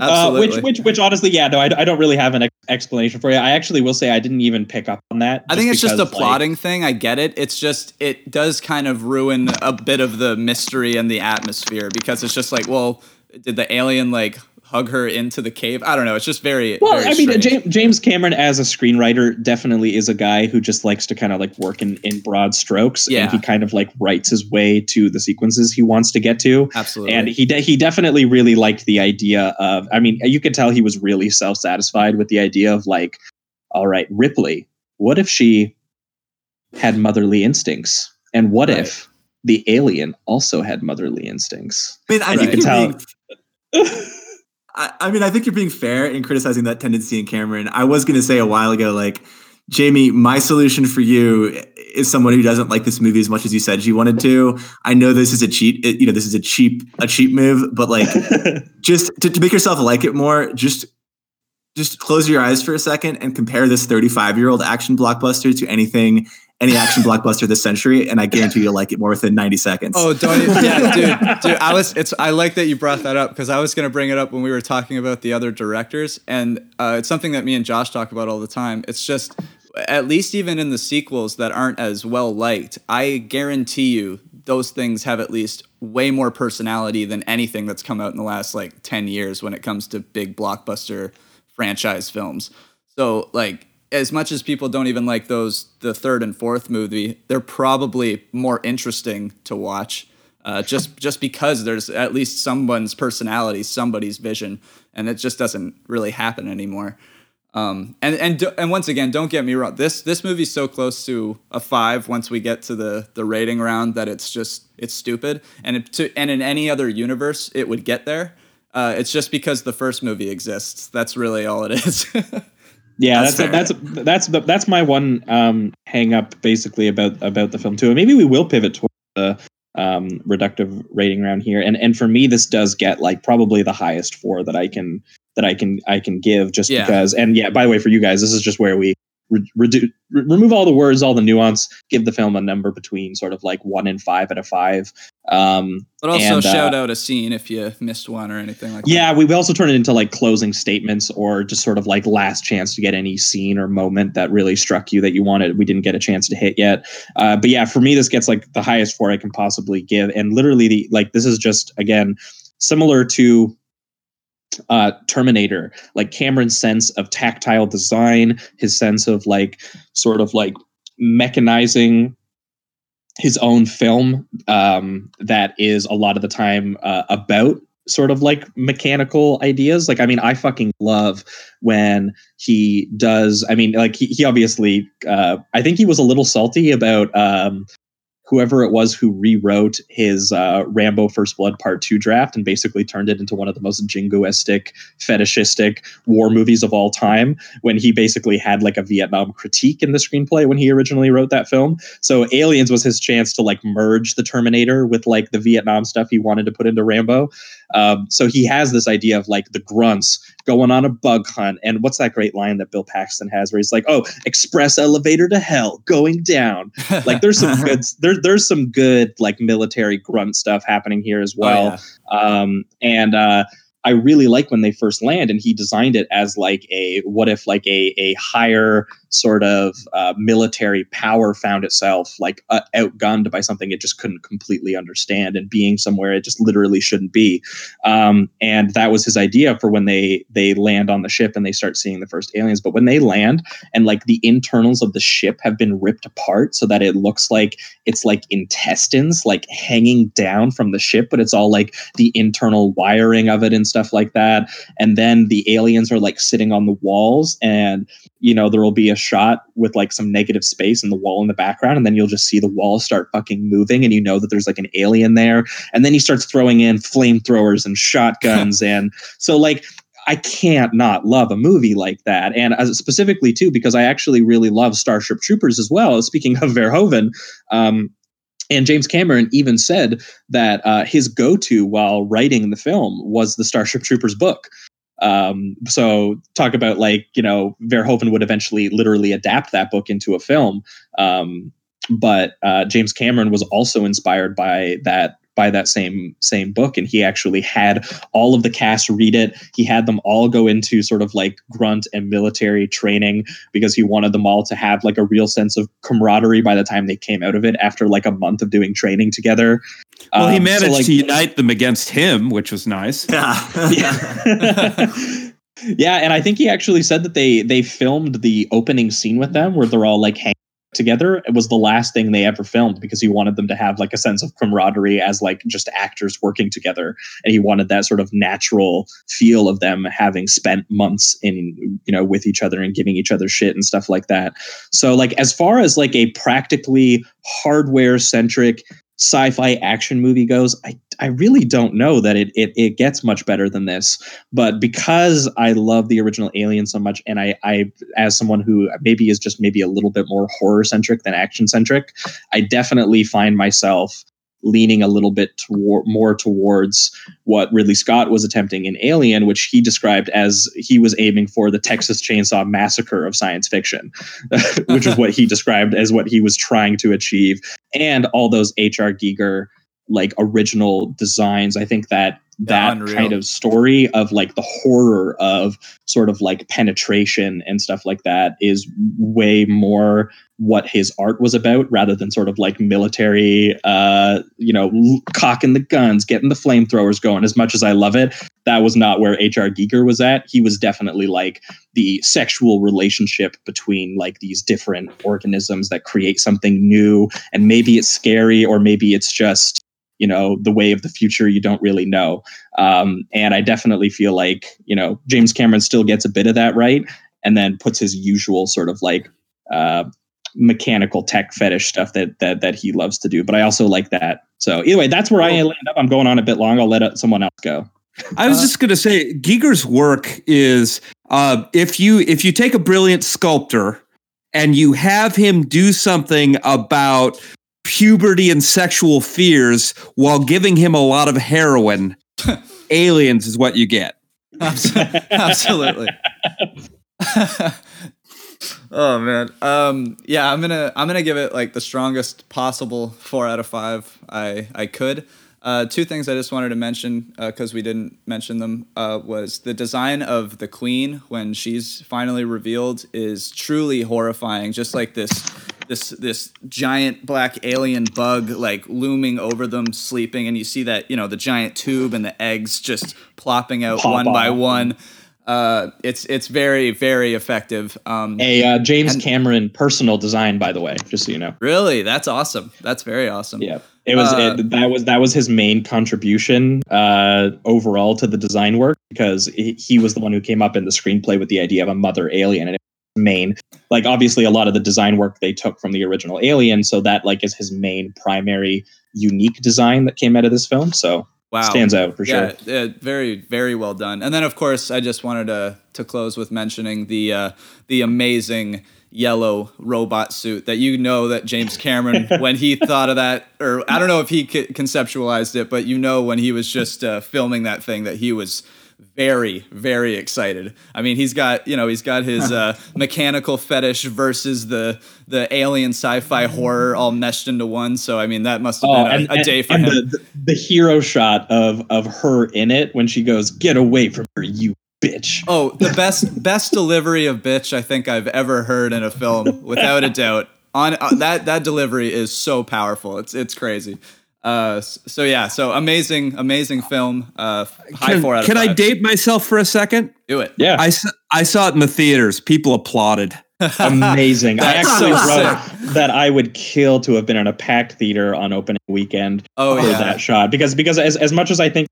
Uh, Absolutely. which, which, which, honestly, yeah, no, I, I don't really have an ex- explanation for you. I actually will say I didn't even pick up on that. I think it's just a because, plotting thing. I get it. It's just it does kind of ruin a bit of the mystery and the atmosphere because it's just like, well, did the alien like hug her into the cave? I don't know. It's just very Well, very I mean, strange. James, James Cameron as a screenwriter definitely is a guy who just likes to kind of like work in, in broad strokes, Yeah. and he kind of like writes his way to the sequences he wants to get to. Absolutely. And he de- he definitely really liked the idea of. I mean, you could tell he was really self satisfied with the idea of like, all right, Ripley. What if she had motherly instincts, and what Right. if the alien also had motherly instincts? I mean, I And you can tell. I, I mean, I think you're being fair in criticizing that tendency in Cameron. I was going to say a while ago, like, Jamie, my solution for you is someone who doesn't like this movie as much as you said you wanted to. I know this is a cheat, you know, this is a cheap, a cheap move, but like, just to, to make yourself like it more, just, just close your eyes for a second and compare this 35 year old action blockbuster to anything, any action blockbuster this century, and I guarantee you'll like it more within 90 seconds. Oh, don't you, yeah, dude, dude. I was. It's. I like that you brought that up because I was gonna bring it up when we were talking about the other directors, and uh, it's something that me and Josh talk about all the time. It's just, at least even in the sequels that aren't as well liked, I guarantee you those things have at least way more personality than anything that's come out in the last like ten years when it comes to big blockbuster franchise films. So like as much as people don't even like those the third and fourth movie, they're probably more interesting to watch. Uh, just just because there's at least someone's personality, somebody's vision, and it just doesn't really happen anymore. Um, and and and once again, don't get me wrong. This this movie's so close to a five once we get to the the rating round that it's just it's stupid. And it, to, and in any other universe, it would get there. Uh, it's just because the first movie exists. That's really all it is. Yeah, That's that's that's that's that's, that's my one um, hang up basically about about the film too. And maybe we will pivot towards the um, reductive rating round here. And and for me, this does get like probably the highest four that I can that I can I can give just Yeah. because. And yeah, by the way, for you guys, this is just where we re- redu- re- remove all the words, all the nuance, give the film a number between sort of like one and five out of five. Um, but also and, uh, shout out a scene if you missed one or anything like that. yeah, we we also turn it into like closing statements or just sort of like last chance to get any scene or moment that really struck you that you wanted. We didn't get a chance to hit yet. Uh, but yeah, for me, this gets like the highest four I can possibly give. And literally, the like this is just again similar to uh Terminator, like Cameron's sense of tactile design, his sense of like sort of like mechanizing his own film um, that is a lot of the time uh, about sort of like mechanical ideas. Like, I mean, I fucking love when he does. I mean, like he, he obviously, uh, I think he was a little salty about um, whoever it was who rewrote his uh, Rambo First Blood Part Two draft and basically turned it into one of the most jingoistic, fetishistic war movies of all time. When he basically had like a Vietnam critique in the screenplay when he originally wrote that film. So Aliens was his chance to like merge the Terminator with like the Vietnam stuff he wanted to put into Rambo. Um, so he has this idea of like the grunts going on a bug hunt. And what's that great line that Bill Paxton has where he's like, "Oh, express elevator to hell, going down." like there's some good there, there's some good like military grunt stuff happening here as well. Um, and uh, I really like when they first land, and he designed it as like a what if like a a higher sort of uh, military power found itself like uh, outgunned by something it just couldn't completely understand and being somewhere it just literally shouldn't be. Um, and that was his idea for when they they land on the ship and they start seeing the first aliens. But when they land and like the internals of the ship have been ripped apart so that it looks like it's like intestines like hanging down from the ship, but it's all like the internal wiring of it and stuff like that. And then the aliens are like sitting on the walls and you know there will be a shot with like some negative space in the wall in the background and then you'll just see the wall start fucking moving and you know that there's like an alien there and then he starts throwing in flamethrowers and shotguns and so like I can't not love a movie like that. And as specifically too, because I actually really love Starship Troopers as well. Speaking of Verhoeven, um, and James Cameron even said that uh, his go-to while writing the film was the Starship Troopers book. Um, so talk about like you know Verhoeven would eventually literally adapt that book into a film. Um, but uh, James Cameron was also inspired by that by that same same book. And he actually had all of the cast read it. He had them all go into sort of like grunt and military training because he wanted them all to have like a real sense of camaraderie by the time they came out of it after like a month of doing training together Well, he Um, so, managed like- to unite them against him, which was nice. Yeah. yeah Yeah. and i think he actually said that they they filmed the opening scene with them where they're all like hanging together it was the last thing they ever filmed because he wanted them to have like a sense of camaraderie as like just actors working together and he wanted that sort of natural feel of them having spent months in you know with each other and giving each other shit and stuff like that so like as far as like a practically hardware centric sci-fi action movie goes i i really don't know that it, it it gets much better than this. But because i love the original alien so much and i i as someone who maybe is just maybe a little bit more horror centric than action centric i definitely find myself leaning a little bit toward, more towards what Ridley Scott was attempting in Alien, which he described as he was aiming for the Texas Chainsaw Massacre of science fiction, which is what he described as what he was trying to achieve. And all those H.R. Giger like original designs. I think that that unreal. kind of story of like the horror of sort of like penetration and stuff like that is way more what his art was about rather than sort of like military uh you know cocking the guns getting the flamethrowers going as much as i love it that was not where hr giger was at he was definitely like the sexual relationship between like these different organisms that create something new and maybe it's scary or maybe it's just you know the way of the future you don't really know. Um, and i definitely feel like you know james cameron still gets a bit of that right and then puts his usual sort of like uh, mechanical tech fetish stuff that that that he loves to do. But i also like that. So either way that's where i land up. I'm going on a bit long. I'll let uh, someone else go. I was just going to say, Giger's work is uh, if you if you take a brilliant sculptor and you have him do something about puberty and sexual fears while giving him a lot of heroin, aliens is what you get. Absolutely. oh man. Um yeah, I'm gonna I'm gonna give it like the strongest possible four out of five I I could. Uh, two things I just wanted to mention because we didn't mention them uh, was the design of the queen when she's finally revealed is truly horrifying. Just like this, this this giant black alien bug like looming over them, sleeping, and you see that you know the giant tube and the eggs just plopping out Pop one by one. Uh, it's it's very very effective. Um, a uh, james And- cameron personal design by the way just so you know really, that's awesome. That's very awesome. Yeah, it was Uh, it, that was that was his main contribution uh, overall to the design work because he, he was the one who came up in the screenplay with the idea of a mother alien and it was main like obviously a lot of the design work they took from the original Alien, so that like is his main primary unique design that came out of this film. So Wow. stands out for yeah, sure. Yeah, very, very well done. And then, of course, I just wanted to to close with mentioning the uh, the amazing yellow robot suit that you know that James Cameron, when he thought of that, or I don't know if he conceptualized it, but you know when he was just uh, filming that thing that he was very, very excited. I mean, he's got you know he's got his uh, mechanical fetish versus the the alien sci-fi horror all meshed into one. So I mean, that must have Oh, been a, and, a day for him. The, the, the hero shot of of her in it when she goes, "Get away from her, you bitch." Oh, the best best delivery of bitch I think I've ever heard in a film, without a doubt. On uh, that that delivery is so powerful. It's it's crazy. Uh, so yeah, so amazing, amazing film. Uh, high Can, four out of can I date myself for a second? Do it. Yeah, I, I saw it in the theaters. People applauded. amazing. I actually so wrote that I would kill to have been in a packed theater on opening weekend Oh for yeah. that shot because because as as much as I think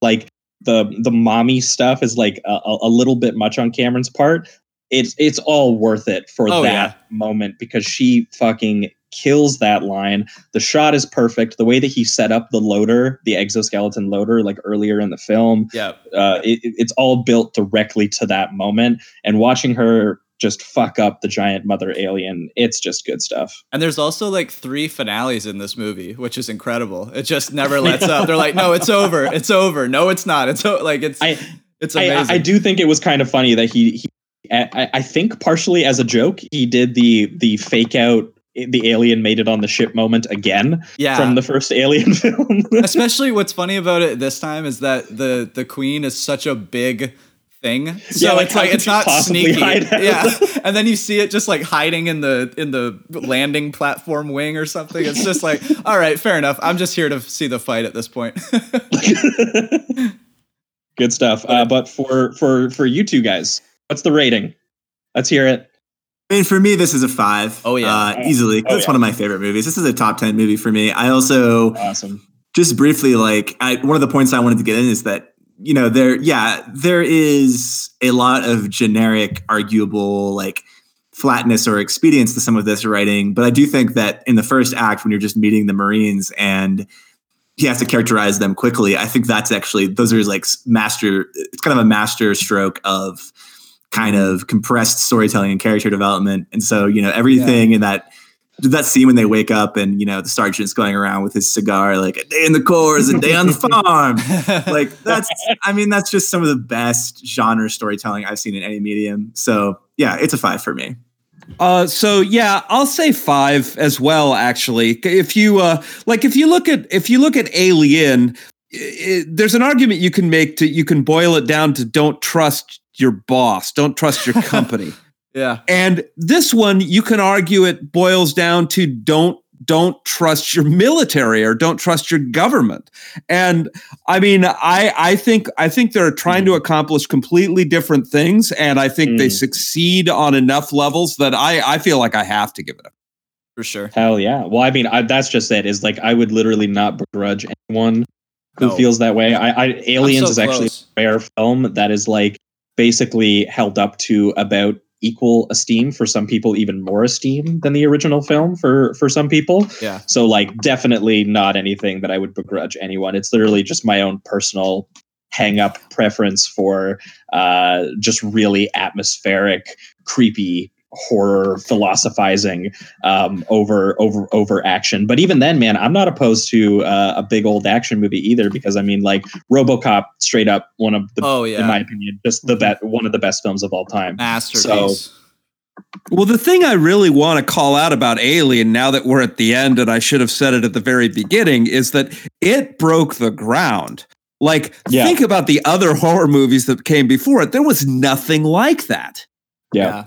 like the the mommy stuff is like a, a little bit much on Cameron's part, it's it's all worth it for Oh, that yeah. moment because she fucking kills that line. The shot is perfect. The way that he set up the loader, the exoskeleton loader, like earlier in the film, Yeah. uh, it- it's all built directly to that moment. And watching her just fuck up the giant mother alien, it's just good stuff. And there's also like three finales in this movie, which is incredible. It just never lets up. They're like, no, it's over. It's over. No, it's not. It's o-. like it's I it's amazing. I, I do think it was kind of funny that he, he I, I think partially as a joke, he did the the fake out the alien made it on the ship moment again Yeah. from the first Alien film. Especially what's funny about it this time is that the the queen is such a big thing. So Yeah, like, it's like it's not sneaky. Yeah. And then you see it just like hiding in the in the landing platform wing or something. It's just like, all right, fair enough. I'm just here to see the fight at this point. Good stuff. Uh, but for for for you two guys, what's the rating? Let's hear it. I mean, for me, this is a five. Oh, yeah. uh, easily. 'cause Oh, it's yeah. one of my favorite movies. This is a top ten movie for me. I also Awesome. just briefly like I, one of the points I wanted to get in is that you know there yeah there is a lot of generic arguable like flatness or expedience to some of this writing but I do think that in the first act when you're just meeting the Marines and he has to characterize them quickly I think that's actually those are like master it's kind of a master stroke of kind of compressed storytelling and character development. And so you know everything in that that scene when they wake up and you know the sergeant's going around with his cigar like a day in the corps a day on the farm like that's i mean that's just some of the best genre storytelling i've seen in any medium so yeah it's a five for me Uh, so yeah, I'll say five as well. Actually, if you uh, like, if you look at if you look at Alien, i i there's an argument you can make to you can boil it down to don't trust your boss, don't trust your company. yeah. And this one, you can argue it boils down to don't don't trust your military or don't trust your government. And I mean, I I think I think they're trying to accomplish completely different things, and I think they Mm. succeed on enough levels that I I feel like I have to give it up. For sure. Hell yeah. Well, I mean, I, that's just it. Is like I would literally not begrudge anyone who No. feels that way. I, I Aliens so is actually a rare film that is like basically held up to about equal esteem for some people, even more esteem than the original film for for some people. Yeah. So like definitely not anything that I would begrudge anyone. It's literally just my own personal hang up preference for uh just really atmospheric, creepy horror philosophizing um over over over action but even then man i'm not opposed to uh, a big old action movie either because i mean like robocop straight up one of the Oh yeah. in my opinion just the best one of the best films of all time Masterpiece. Well, the thing I really want to call out about Alien, now that we're at the end, and I should have said it at the very beginning, is that it broke the ground. Like, Yeah. think about the other horror movies that came before it. There was nothing like that. yeah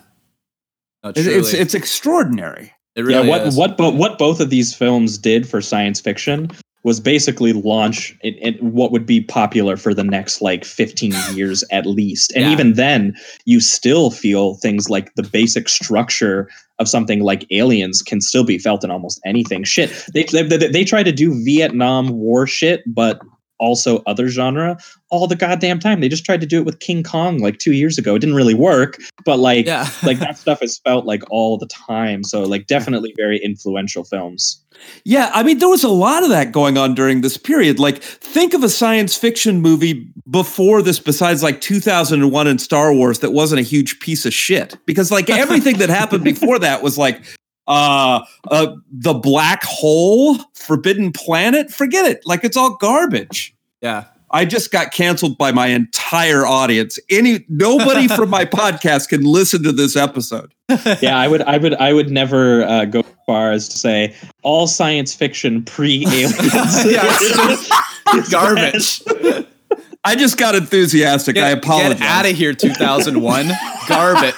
No, It- It's it's extraordinary. it really yeah what is. what bo- what both of these films did for science fiction was basically launch it, it, what would be popular for the next like 15 years at least and Yeah. even then you still feel things like the basic structure of something like aliens can still be felt in almost anything shit they they, they, they try to do vietnam war shit but also other genre all the goddamn time they just tried to do it with king kong like two years ago it didn't really work but like Yeah. like that stuff is felt like all the time so like definitely very influential films Yeah, I mean, there was a lot of that going on during this period. Like, think of a science fiction movie before this, besides like 2001 and Star Wars, that wasn't a huge piece of shit. Because, like, everything that happened before that was like, uh, uh, the black hole, Forbidden Planet, forget it. Like, it's all garbage. yeah. I just got canceled by my entire audience. Any nobody from my podcast can listen to this episode. yeah i would i would i would never uh, go as far as to say all science fiction it's just garbage. I just got enthusiastic. I apologize. Get out of here, 2001. garbage.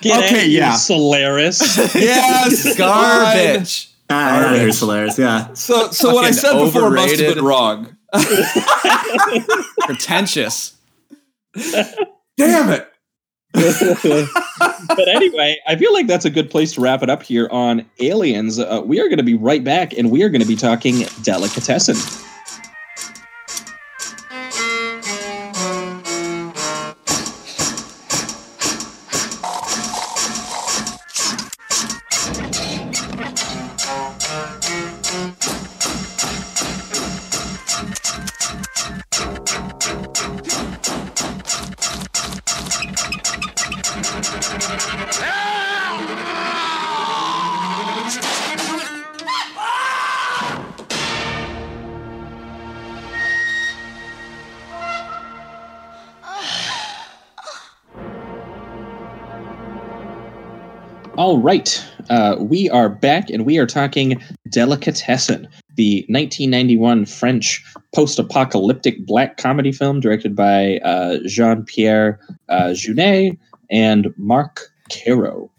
Get Okay, out, yeah. Solaris. Yes, Garbage. ah, I here's hilarious yeah So, so what I Fucking said before must have been wrong. Pretentious. Damn it! but anyway, I feel like that's a good place to wrap it up here on Aliens. Uh, we are going to be right back, and we are going to be talking delicatessen. Right. Uh, we are back and we are talking Delicatessen, the 1991 French post apocalyptic black comedy film directed by uh, Jean Pierre uh, Jeunet and Marc Caro.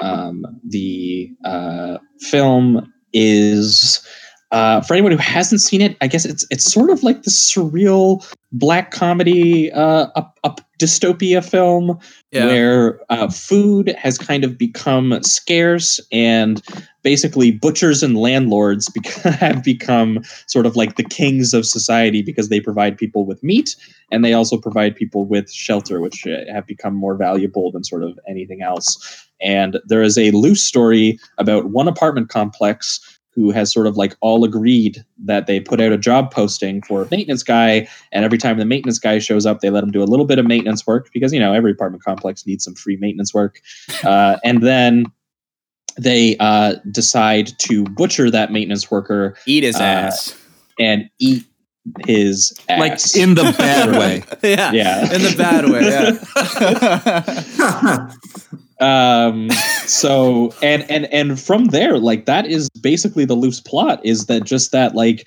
Um, the uh, film is. Uh, for anyone who hasn't seen it, I guess it's it's sort of like the surreal black comedy uh, up, up dystopia film Yeah. where uh, food has kind of become scarce and basically butchers and landlords have become sort of like the kings of society because they provide people with meat and they also provide people with shelter which uh, have become more valuable than sort of anything else and there is a loose story about one apartment complex who has sort of like all agreed that they put out a job posting for a maintenance guy and every time the maintenance guy shows up they let him do a little bit of maintenance work because you know every apartment complex needs some free maintenance work uh, and then they uh, decide to butcher that maintenance worker Eat his uh, ass. and eat his ass Like in the bad way. Yeah. yeah In the bad way. Yeah. um so and and and from there like that is basically the loose plot is that just that like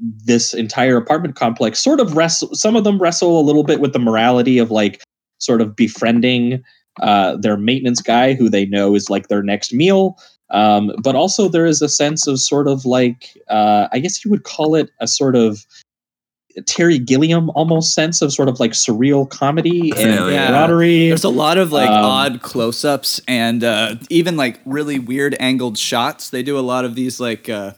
this entire apartment complex sort of wrestle some of them wrestle a little bit with the morality of like sort of befriending uh their maintenance guy who they know is like their next meal. Um but also there is a sense of sort of like uh i guess you would call it a sort of Terry Gilliam almost sense of sort of like surreal comedy and Hell yeah. camaraderie. There's a lot of like Um, odd close-ups and uh, even like really weird angled shots. They do a lot of these like uh,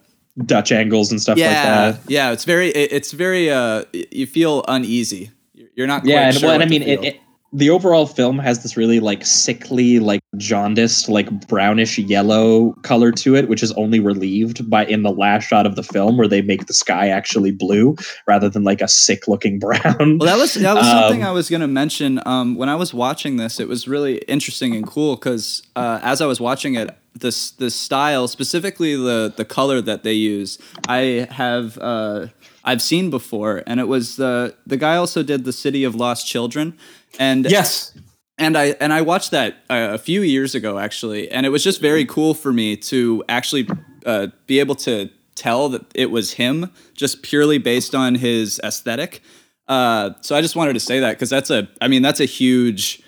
Dutch angles and stuff yeah, like that. yeah. It's very, it- it's very. Uh, you feel uneasy. You're not. Quite yeah and, sure well, and i what to mean it, it, the overall film has this really like sickly like jaundiced like brownish yellow color to it which is only relieved by in the last shot of the film where they make the sky actually blue rather than like a sick looking brown Well, that was that was something Um, I was going to mention. Um, when I was watching this, it was really interesting and cool because uh, as I was watching it, this this style, specifically the the color that they use, I have uh, I've seen before, and it was the the guy also did the City of Lost Children, and Yes. and I and I watched that uh, a few years ago actually, and it was just very cool for me to actually uh, be able to tell that it was him just purely based on his aesthetic. Uh, so I just wanted to say that because that's a I mean that's a huge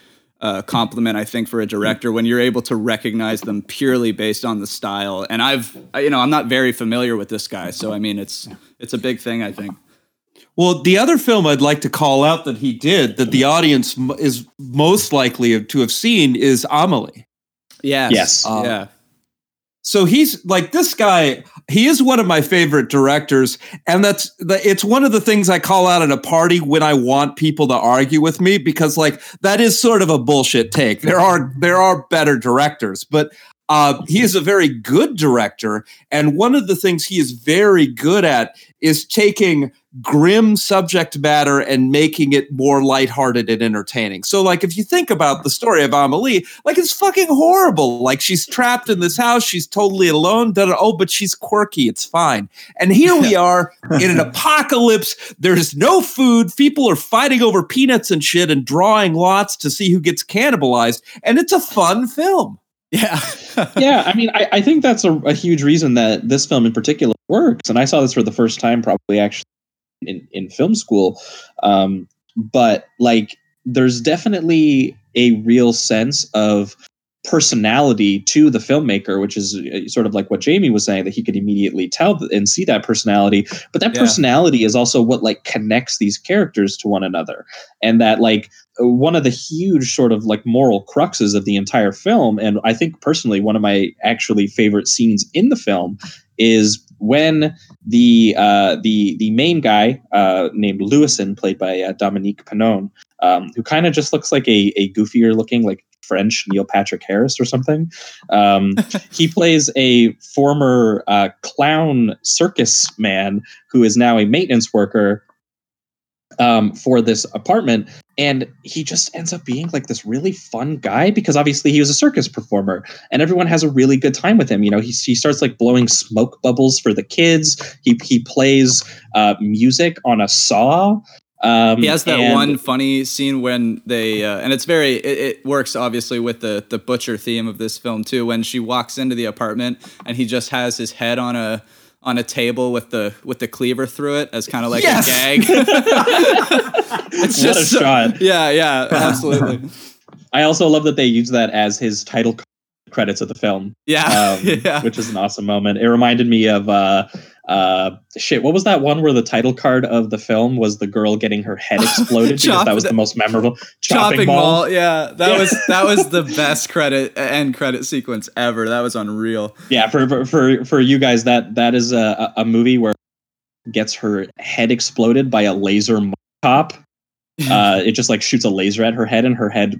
uh, compliment I think for a director when you're able to recognize them purely based on the style. And I've you know I'm not very familiar with this guy, so I mean it's it's a big thing I think. Well, the other film I'd like to call out that he did that the audience is most likely to have seen is Amelie. Yes. Yes. Uh, yeah. So he's like this guy. He is one of my favorite directors, and that's the, it's one of the things I call out at a party when I want people to argue with me because like that is sort of a bullshit take. There are there are better directors, but uh, he is a very good director, and one of the things he is very good at is taking grim subject matter and making it more lighthearted and entertaining. So, like, if you think about the story of Amelie, like, it's fucking horrible. Like, she's trapped in this house, she's totally alone. da- da- Oh, but she's quirky. It's fine. And here we are in an apocalypse. There's no food. People are fighting over peanuts and shit and drawing lots to see who gets cannibalized. And it's a fun film. Yeah. yeah, I mean, I, I think that's a, a huge reason that this film in particular works. And I saw this for the first time, probably actually in, in film school. Um, but like, there's definitely a real sense of personality to the filmmaker, which is uh, sort of like what Jamie was saying that he could immediately tell and see that personality. But that Yeah. personality is also what like connects these characters to one another, and that like one of the huge sort of like moral cruxes of the entire film, and I think personally one of my actually favorite scenes in the film is when the uh, the the main guy uh, named Louison, played by uh, Dominique Pinon, um, who kind of just looks like a, a goofier looking like French Neil Patrick Harris or something. Um, he plays a former uh, clown circus man who is now a maintenance worker um, for this apartment. And he just ends up being like this really fun guy because obviously he was a circus performer and everyone has a really good time with him. You know, he, he starts like blowing smoke bubbles for the kids. He, he plays uh, music on a saw. Um, he has that and- one funny scene when they, uh, and it's very, it, it works obviously with the the butcher theme of this film too. When she walks into the apartment and he just has his head on a on a table with the with the cleaver through it as kind of like Yes! a gag. it's What a just so- shot. yeah, yeah, absolutely. I also love that they use that as his title credits of the film. Yeah, um, yeah. which is an awesome moment. It reminded me of uh, uh, shit. What was that one where the title card of the film was the girl getting her head exploded because that was the most memorable Chopping, chopping, mall. ball. yeah, that Yeah. was that was the best credit end credit sequence ever. That was unreal. Yeah, for for for, for you guys, that that is a, a movie where gets her head exploded by a laser top. Uh, it just like shoots a laser at her head, and her head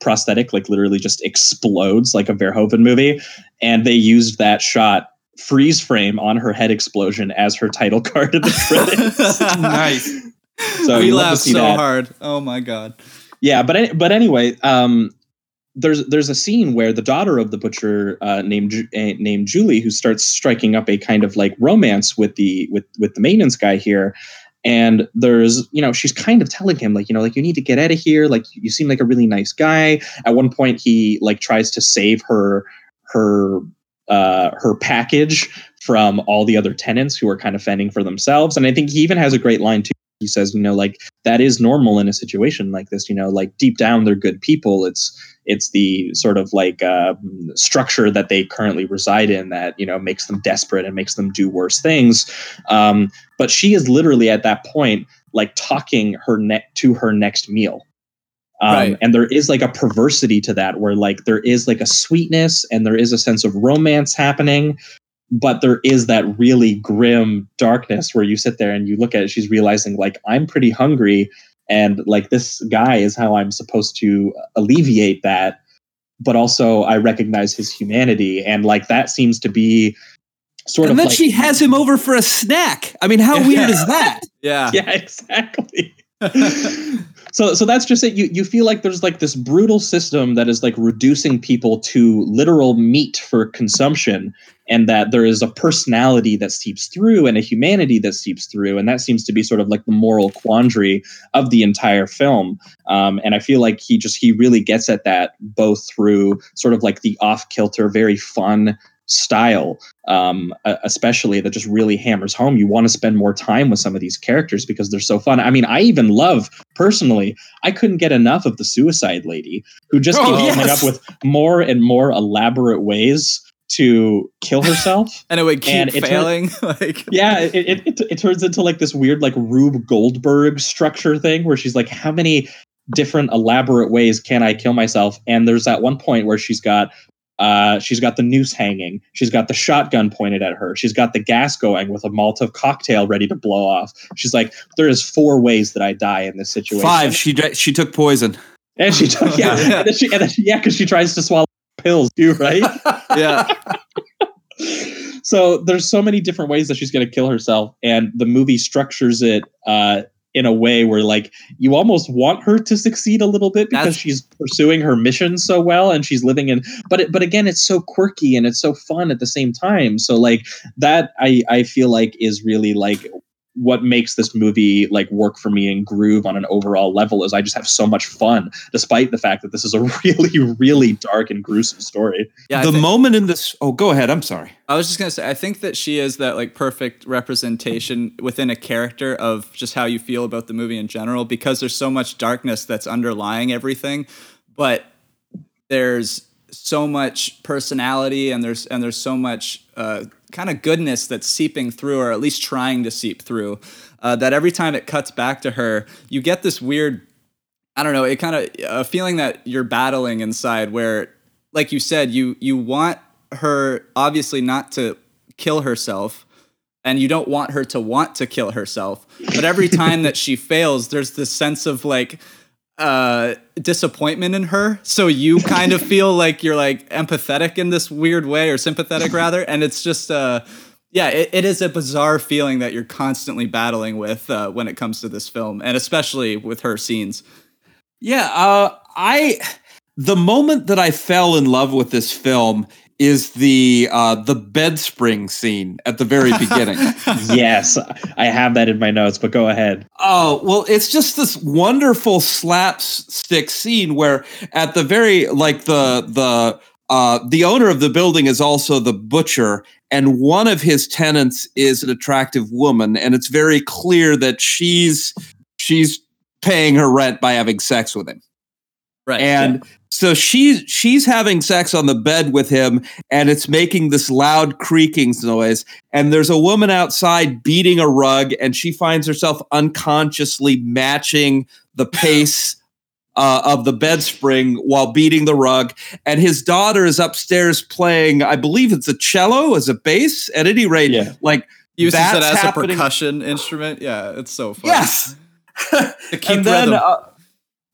prosthetic like literally just explodes like a Verhoeven movie. And they used that shot freeze frame on her head explosion as her title card in the credits. nice. So we you love to laughed so that. hard. Oh my god. Yeah, but but anyway, um, there's there's a scene where the daughter of the butcher uh, named uh, named Julie, who starts striking up a kind of like romance with the with with the maintenance guy here, and there's you know she's kind of telling him like you know like you need to get out of here, like you seem like a really nice guy. At one point, he like tries to save her her uh, her package from all the other tenants who are kind of fending for themselves, and I think he even has a great line too. He says you know like that is normal in a situation like this you know like deep down they're good people. It's it's the sort of like uh, structure that they currently reside in that you know makes them desperate and makes them do worse things. Um, but she is literally at that point like talking her neck to her next meal um, Right. and there is like a perversity to that where like there is like a sweetness and there is a sense of romance happening but there is that really grim darkness where you sit there and you look at it she's realizing like i'm pretty hungry and like this guy is how i'm supposed to alleviate that but also i recognize his humanity and like that seems to be sort and of And then like, she has him over for a snack. I mean, how weird is that? Yeah. yeah exactly so so that's just it. You you feel like there's like this brutal system that is like reducing people to literal meat for consumption and that there is a personality that seeps through and a humanity that seeps through and that seems to be sort of like the moral quandary of the entire film. Um, and i feel like he just he really gets at that both through sort of like the off kilter very fun style um, especially that just really hammers home you want to spend more time with some of these characters because they're so fun i mean i even love personally i couldn't get enough of the suicide lady who just Oh, keeps coming yes. up with more and more elaborate ways to kill herself And it would keep And it failing. like yeah it, it, it, it turns into like this weird like rube goldberg structure thing where she's like how many different elaborate ways can i kill myself and there's that one point where she's got uh, she's got the noose hanging. She's got the shotgun pointed at her. She's got the gas going with a Molotov cocktail ready to blow off. She's like, there is four ways that I die in this situation. Five. She she took poison. And she, took, yeah, and then she, and then yeah, because she tries to swallow pills too, right? yeah. so there's so many different ways that she's going to kill herself and the movie structures it uh, in a way where like you almost want her to succeed a little bit because That's- she's pursuing her mission so well and she's living in but it, but again it's so quirky and it's so fun at the same time. So like that i i feel like is really like what makes this movie like work for me and groove on an overall level is I just have so much fun, despite the fact that this is a really, really dark and gruesome story. Yeah. I the thi- moment in this. Oh, go ahead. I'm sorry. I was just gonna say, I think that she is that like perfect representation within a character of just how you feel about the movie in general, because there's so much darkness that's underlying everything, but there's so much personality and there's and there's so much uh, kind of goodness that's seeping through, or at least trying to seep through, uh, that every time it cuts back to her, you get this weird I don't know, it kind of a feeling that you're battling inside where like you said, you you want her obviously not to kill herself and you don't want her to want to kill herself. But every time that she fails, there's this sense of like uh disappointment in her. So you kind of feel like you're like empathetic in this weird way or sympathetic rather and it's just uh yeah, it, it is a bizarre feeling that you're constantly battling with uh, when it comes to this film, and especially with her scenes. Yeah, uh, I the moment that I fell in love with this film is the uh, the bed spring scene at the very beginning. yes, I have that in my notes, but go ahead. Oh well, it's just this wonderful slapstick scene where at the very like the the uh, the owner of the building is also the butcher, and one of his tenants is an attractive woman, and it's very clear that she's she's paying her rent by having sex with him. Right. And yeah. So she's she's having sex on the bed with him and it's making this loud creaking noise and there's a woman outside beating a rug and she finds herself unconsciously matching the pace uh, of the bed spring while beating the rug and his daughter is upstairs playing I believe it's a cello as a bass at any rate yeah. like uses it as happening. a percussion instrument yeah it's so fun yes to keep and then. Uh,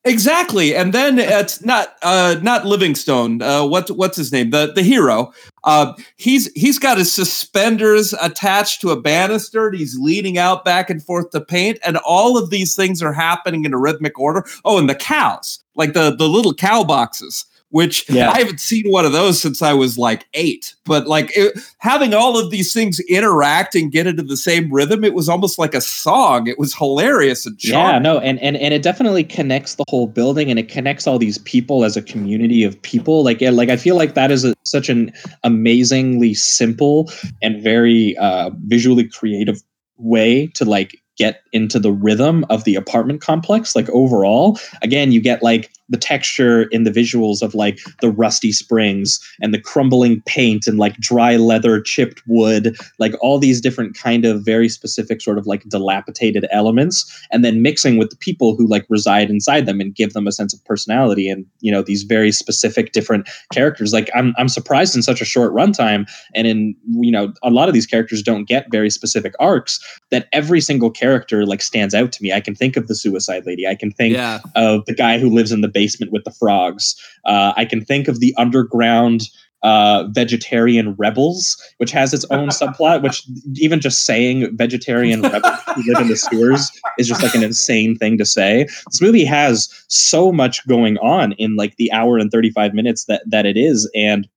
Exactly, and then it's not uh, not Livingstone. Uh, what's what's his name? The the hero. Uh, he's he's got his suspenders attached to a banister. And he's leaning out back and forth to paint, and all of these things are happening in a rhythmic order. Oh, and the cows, like the the little cow boxes which yeah. I haven't seen one of those since I was like eight. But like it, having all of these things interact and get into the same rhythm, it was almost like a song. It was hilarious and charming. yeah, no, and and and it definitely connects the whole building and it connects all these people as a community of people. Like like I feel like that is a, such an amazingly simple and very uh, visually creative way to like get into the rhythm of the apartment complex like overall. Again you get like the texture in the visuals of like the rusty springs and the crumbling paint and like dry leather chipped wood like all these different kind of very specific sort of like dilapidated elements and then mixing with the people who like reside inside them and give them a sense of personality and you know these very specific different characters. Like i'm i'm surprised in such a short runtime and in you know a lot of these characters don't get very specific arcs that every single character like stands out to me i can think of the suicide lady i can think yeah. of the guy who lives in the basement with the frogs. Uh, I can think of the underground uh, vegetarian rebels, which has its own subplot. Which even just saying vegetarian rebels who live in the sewers is just like an insane thing to say. This movie has so much going on in like the hour and thirty five minutes that that it is, and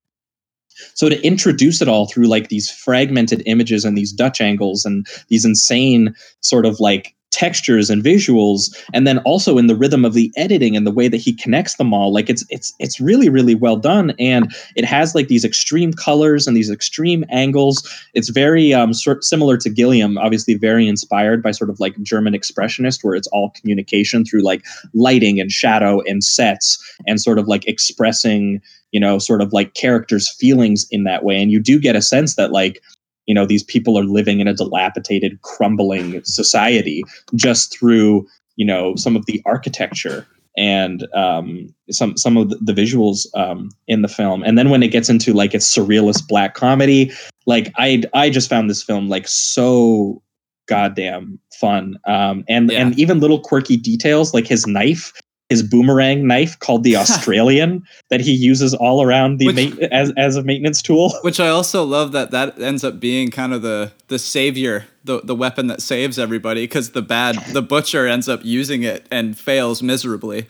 so to introduce it all through like these fragmented images and these Dutch angles and these insane sort of like textures and visuals and then also in the rhythm of the editing and the way that he connects them all like it's it's it's really really well done. And it has like these extreme colors and these extreme angles. It's very um sort similar to Gilliam obviously very inspired by sort of like German expressionist where it's all communication through like lighting and shadow and sets and sort of like expressing you know sort of like characters feelings in that way. And you do get a sense that like you know these people are living in a dilapidated crumbling society just through you know some of the architecture and um, some some of the, visuals um, in the film. And then when it gets into like its surrealist black comedy like i i just found this film like so goddamn fun. Um, and yeah. and even little quirky details like his knife his boomerang knife called the Australian that he uses all around the which, ma- as as a maintenance tool. Which I also love that that ends up being kind of the the savior, the the weapon that saves everybody because the bad the butcher ends up using it and fails miserably.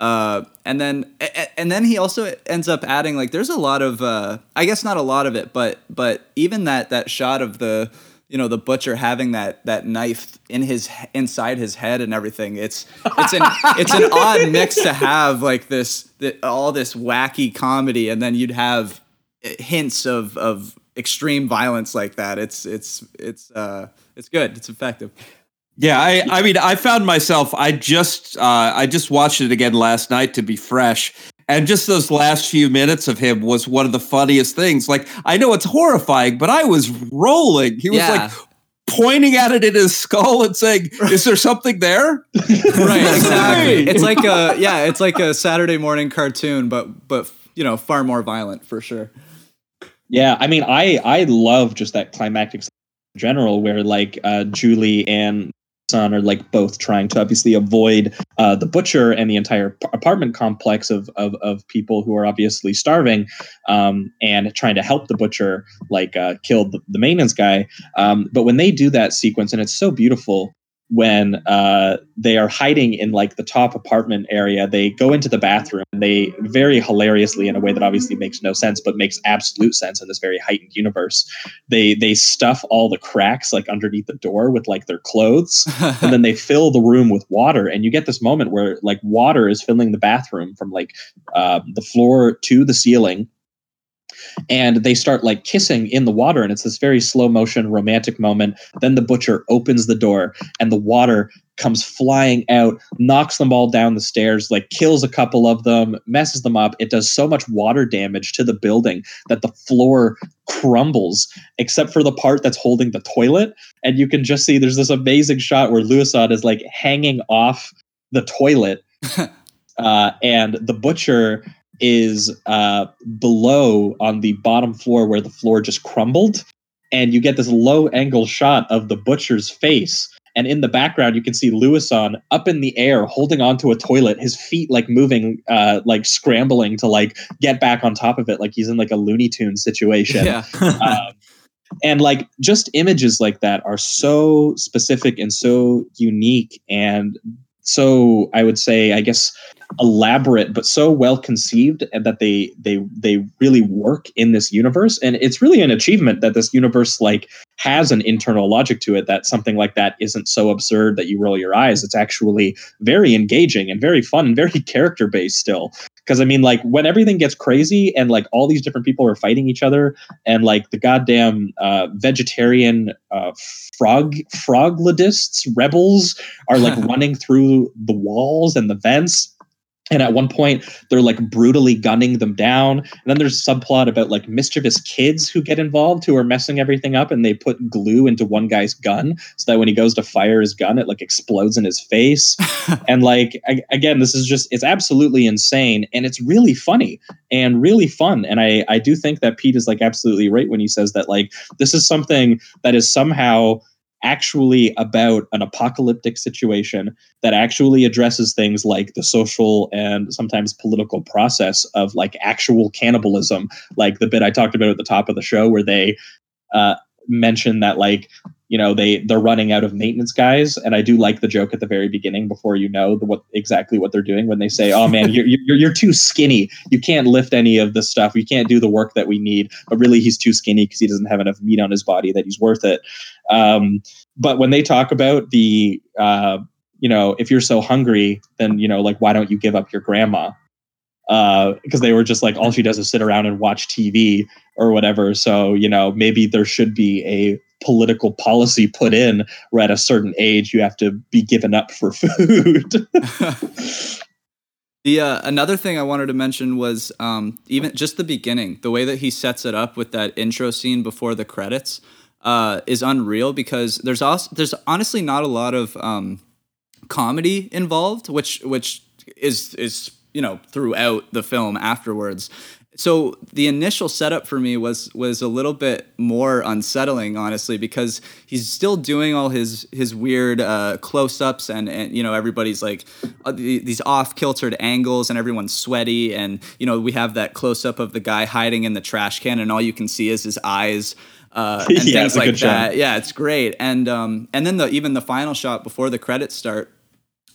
Uh, and then and then he also ends up adding like there's a lot of uh, I guess not a lot of it, but but even that that shot of the you know the butcher having that that knife in his inside his head and everything it's it's an it's an odd mix to have like this the, all this wacky comedy and then you'd have hints of of extreme violence like that it's it's it's uh it's good it's effective yeah, I, I mean, I found myself. I just, uh, I just watched it again last night to be fresh, and just those last few minutes of him was one of the funniest things. Like, I know it's horrifying, but I was rolling. He was yeah. like pointing at it in his skull and saying, "Is there something there?" right, exactly. it's like a yeah, it's like a Saturday morning cartoon, but but you know, far more violent for sure. Yeah, I mean, I I love just that climactic general where like uh, Julie and son are like both trying to obviously avoid uh, the butcher and the entire p- apartment complex of, of, of people who are obviously starving um, and trying to help the butcher like uh, kill the, the maintenance guy. Um, but when they do that sequence and it's so beautiful when uh, they are hiding in like the top apartment area. They go into the bathroom and they very hilariously, in a way that obviously makes no sense, but makes absolute sense in this very heightened universe. They they stuff all the cracks like underneath the door with like their clothes, and then they fill the room with water. And you get this moment where like water is filling the bathroom from like uh, the floor to the ceiling and they start like kissing in the water and it's this very slow motion romantic moment. Then the butcher opens the door and the water comes flying out knocks them all down the stairs like kills a couple of them messes them up. It does so much water damage to the building that the floor crumbles except for the part that's holding the toilet. And you can just see there's this amazing shot where Louison is like hanging off the toilet uh, and the butcher is uh, below on the bottom floor where the floor just crumbled. And you get this low angle shot of the butcher's face. And in the background, you can see Louison up in the air holding onto a toilet, his feet like moving, uh, like scrambling to like get back on top of it, like he's in like a Looney Tune situation. Yeah. um, and like just images like that are so specific and so unique and so I would say, I guess, elaborate but so well conceived that they they they really work in this universe. And it's really an achievement that this universe like has an internal logic to it that something like that isn't so absurd that you roll your eyes. It's actually very engaging and very fun and very character based still because i mean like when everything gets crazy and like all these different people are fighting each other and like the goddamn uh, vegetarian uh, frog froglodists rebels are like running through the walls and the vents and at one point they're like brutally gunning them down. And then there's a subplot about like mischievous kids who get involved who are messing everything up and they put glue into one guy's gun so that when he goes to fire his gun it like explodes in his face. And like I, again this is just it's absolutely insane and it's really funny and really fun. And i i do think that pete is like absolutely right when he says that like this is something that is somehow actually about an apocalyptic situation that actually addresses things like the social and sometimes political process of like actual cannibalism. Like the bit i talked about at the top of the show where they uh, mention that like you know they they're running out of maintenance guys. And i do like the joke at the very beginning before you know the, what exactly what they're doing when they say oh man you're, you're you're too skinny. You can't lift any of this stuff. You can't do the work that we need. But really he's too skinny because he doesn't have enough meat on his body that he's worth it. Um, but when they talk about the uh, you know if you're so hungry then you know like why don't you give up your grandma? Because uh, they were just like all she does is sit around and watch TV or whatever. So you know maybe there should be a political policy put in where at a certain age you have to be given up for food. the uh, another thing I wanted to mention was um, even just the beginning, the way that he sets it up with that intro scene before the credits uh, is unreal because there's also there's honestly not a lot of um, comedy involved, which which is is you know throughout the film afterwards so the initial setup for me was was a little bit more unsettling honestly because he's still doing all his his weird uh, close-ups and, and you know everybody's like uh, these off-kiltered angles and everyone's sweaty and you know we have that close-up of the guy hiding in the trash can and all you can see is his eyes uh, and Yeah, things like shot. that yeah it's great and um, and then the even the final shot before the credits start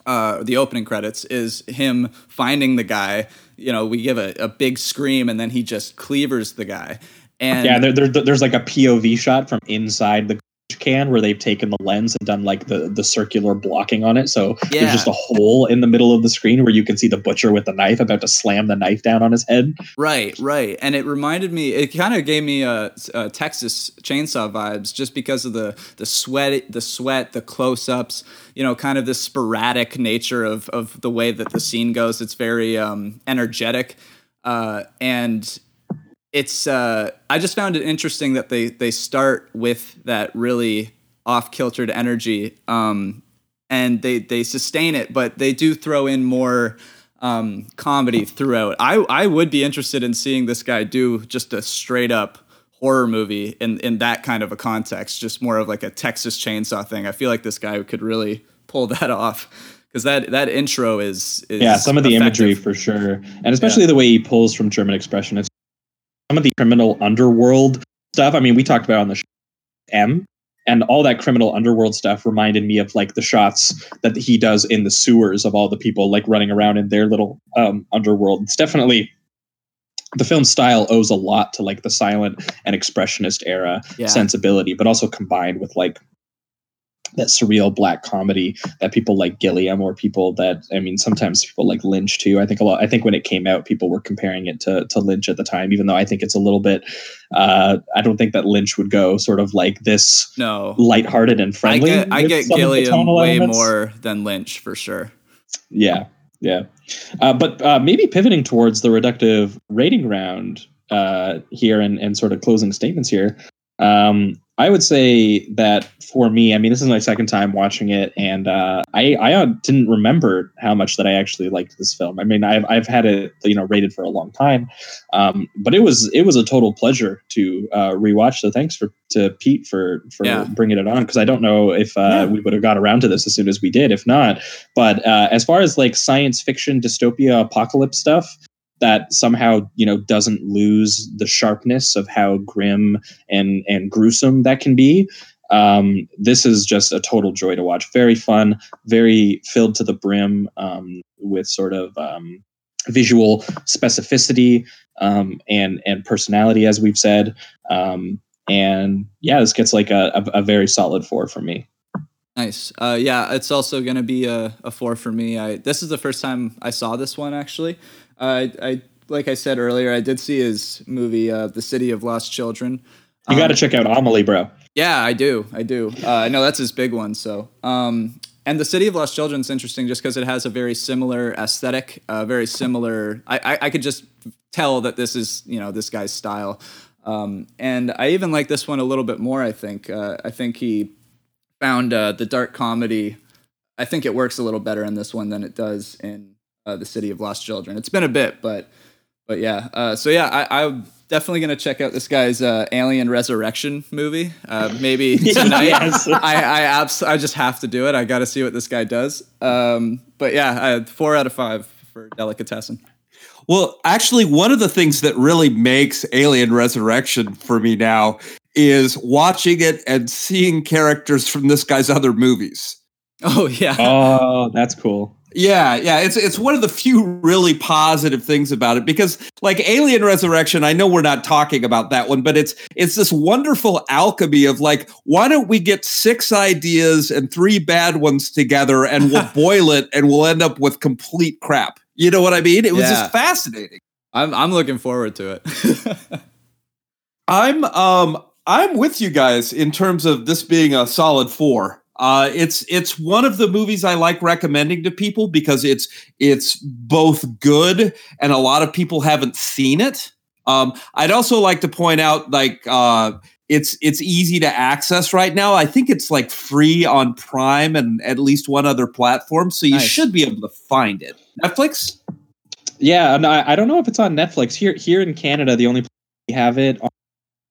uh, the opening credits is him finding the guy. You know, we give a, a big scream and then he just cleavers the guy. And yeah, there, there, there's like a POV shot from inside the can where they've taken the lens and done like the the circular blocking on it. So Yeah. there's just a hole in the middle of the screen where you can see the butcher with the knife about to slam the knife down on his head. Right, right, and it reminded me. It kind of gave me a, uh Texas Chainsaw vibes, just because of the the sweat, the sweat, the close ups. You know, kind of the sporadic nature of of the way that the scene goes. It's very um, energetic, uh, and it's. Uh, I just found it interesting that they they start with that really off kiltered energy. Um, and they they sustain it, but they do throw in more um, comedy throughout. I I would be interested in seeing this guy do just a straight up horror movie in in that kind of a context, just more of like a Texas Chainsaw thing. I feel like this guy could really pull that off because that that intro is, is yeah, some of the effective. imagery for sure, and especially the way he pulls from German Expression. Some of the criminal underworld stuff. I mean, we talked about on the show, M and all that criminal underworld stuff reminded me of like the shots that he does in the sewers of all the people like running around in their little um, underworld. It's definitely the film style owes a lot to like the silent and expressionist era Yeah. sensibility, but also combined with like that surreal black comedy that people like Gilliam or people that I mean sometimes people like Lynch too. I think a lot I think when it came out people were comparing it to to Lynch at the time even though I think it's a little bit uh I don't think that Lynch would go sort of like this No. lighthearted and I friendly. get I get of the Gilliam way elements. more than Lynch for sure. Yeah, yeah. Uh, but uh, maybe pivoting towards the reductive rating round uh, here and, and sort of closing statements here. Um, I would say that for me, I mean, this is my second time watching it, and uh, I I uh, didn't remember how much that I actually liked this film. I mean, I've I've had it you know rated for a long time, um, but it was it was a total pleasure to uh, rewatch. So thanks for to Pete for for Yeah. bringing it on because I don't know if uh, Yeah. we would have got around to this as soon as we did. If not, but uh, as far as like science fiction dystopia apocalypse stuff that somehow you know doesn't lose the sharpness of how grim and and gruesome that can be um, this is just a total joy to watch very fun very filled to the brim um, with sort of um, visual specificity um, and and personality as we've said um, and yeah this gets like a, a, a very solid four for me Nice. Uh, yeah, it's also gonna be a, a four for me. I this is the first time I saw this one actually. I, I like I said earlier, I did see his movie, uh, The City of Lost Children. you got to Um, check out amelie bro Yeah, I do. I do. Uh, I know that's his big one. So, um, and the City of Lost Children is interesting just because it has a very similar aesthetic, uh, very similar. I, I, I could just tell that this is you know this guy's style, um, and I even like this one a little bit more. I think. Uh, I think he found uh, the dark comedy. I think it works a little better in this one than it does in uh, the City of Lost Children. It's been a bit, but but yeah. Uh, so yeah, I, I'm definitely gonna check out this guy's uh, Alien Resurrection movie. Uh, maybe tonight. Yes. I I, abs- I just have to do it. I got to see what this guy does. Um, but yeah, I, four out of five for Delicatessen. Well, actually, one of the things that really makes Alien Resurrection for me now is watching it and seeing characters from this guy's other movies. Oh yeah. oh that's cool Yeah, yeah, it's it's one of the few really positive things about it because like Alien Resurrection, I know we're not talking about that one, but it's it's this wonderful alchemy of like why don't we get six ideas and three bad ones together and we'll boil it and we'll end up with complete crap. You know what I mean? It was Yeah. just fascinating. I'm I'm looking forward to it. I'm um I'm with you guys in terms of this being a solid four. Uh, it's it's one of the movies I like recommending to people because it's it's both good and a lot of people haven't seen it. Um, I'd also like to point out like uh, it's it's easy to access right now. I think it's like free on Prime and at least one other platform, so you Nice. should be able to find it. Netflix. Yeah, and I, I don't know if it's on Netflix here. Here in Canada, the only place we have it on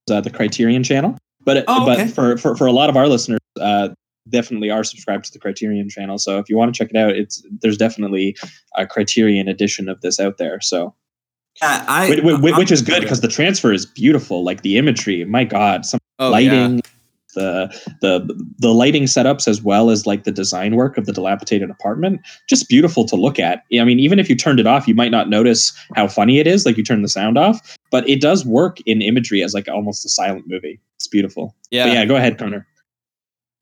is, uh, the Criterion Channel. But it- Oh, okay. but for, for for a lot of our listeners, uh, definitely are subscribed to the Criterion Channel. So if you want to check it out, it's there's definitely a Criterion edition of this out there. So Yeah, I, which, which, which is good because the transfer is beautiful. Like the imagery, my God, some Oh, lighting. The, the the lighting setups as well as like the design work of the dilapidated apartment just beautiful to look at i mean even if you turned it off you might not notice how funny it is like you turn the sound off but it does work in imagery as like almost a silent movie it's beautiful Yeah. But yeah go ahead connor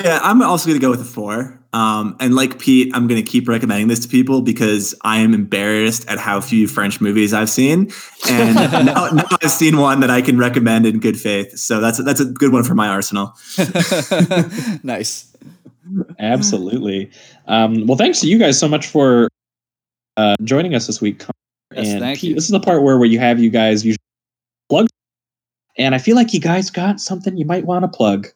Yeah, I'm also going to go with a four. Um, and like Pete, I'm going to keep recommending this to people because I am embarrassed at how few French movies I've seen, and now, now I've seen one that I can recommend in good faith. So that's a, that's a good one for my arsenal. nice. absolutely um, well thanks to you guys so much for uh, joining us this week Yes, and thank Pete, you. this is the part where, where you have you guys usually plug and i feel like you guys got something you might want to plug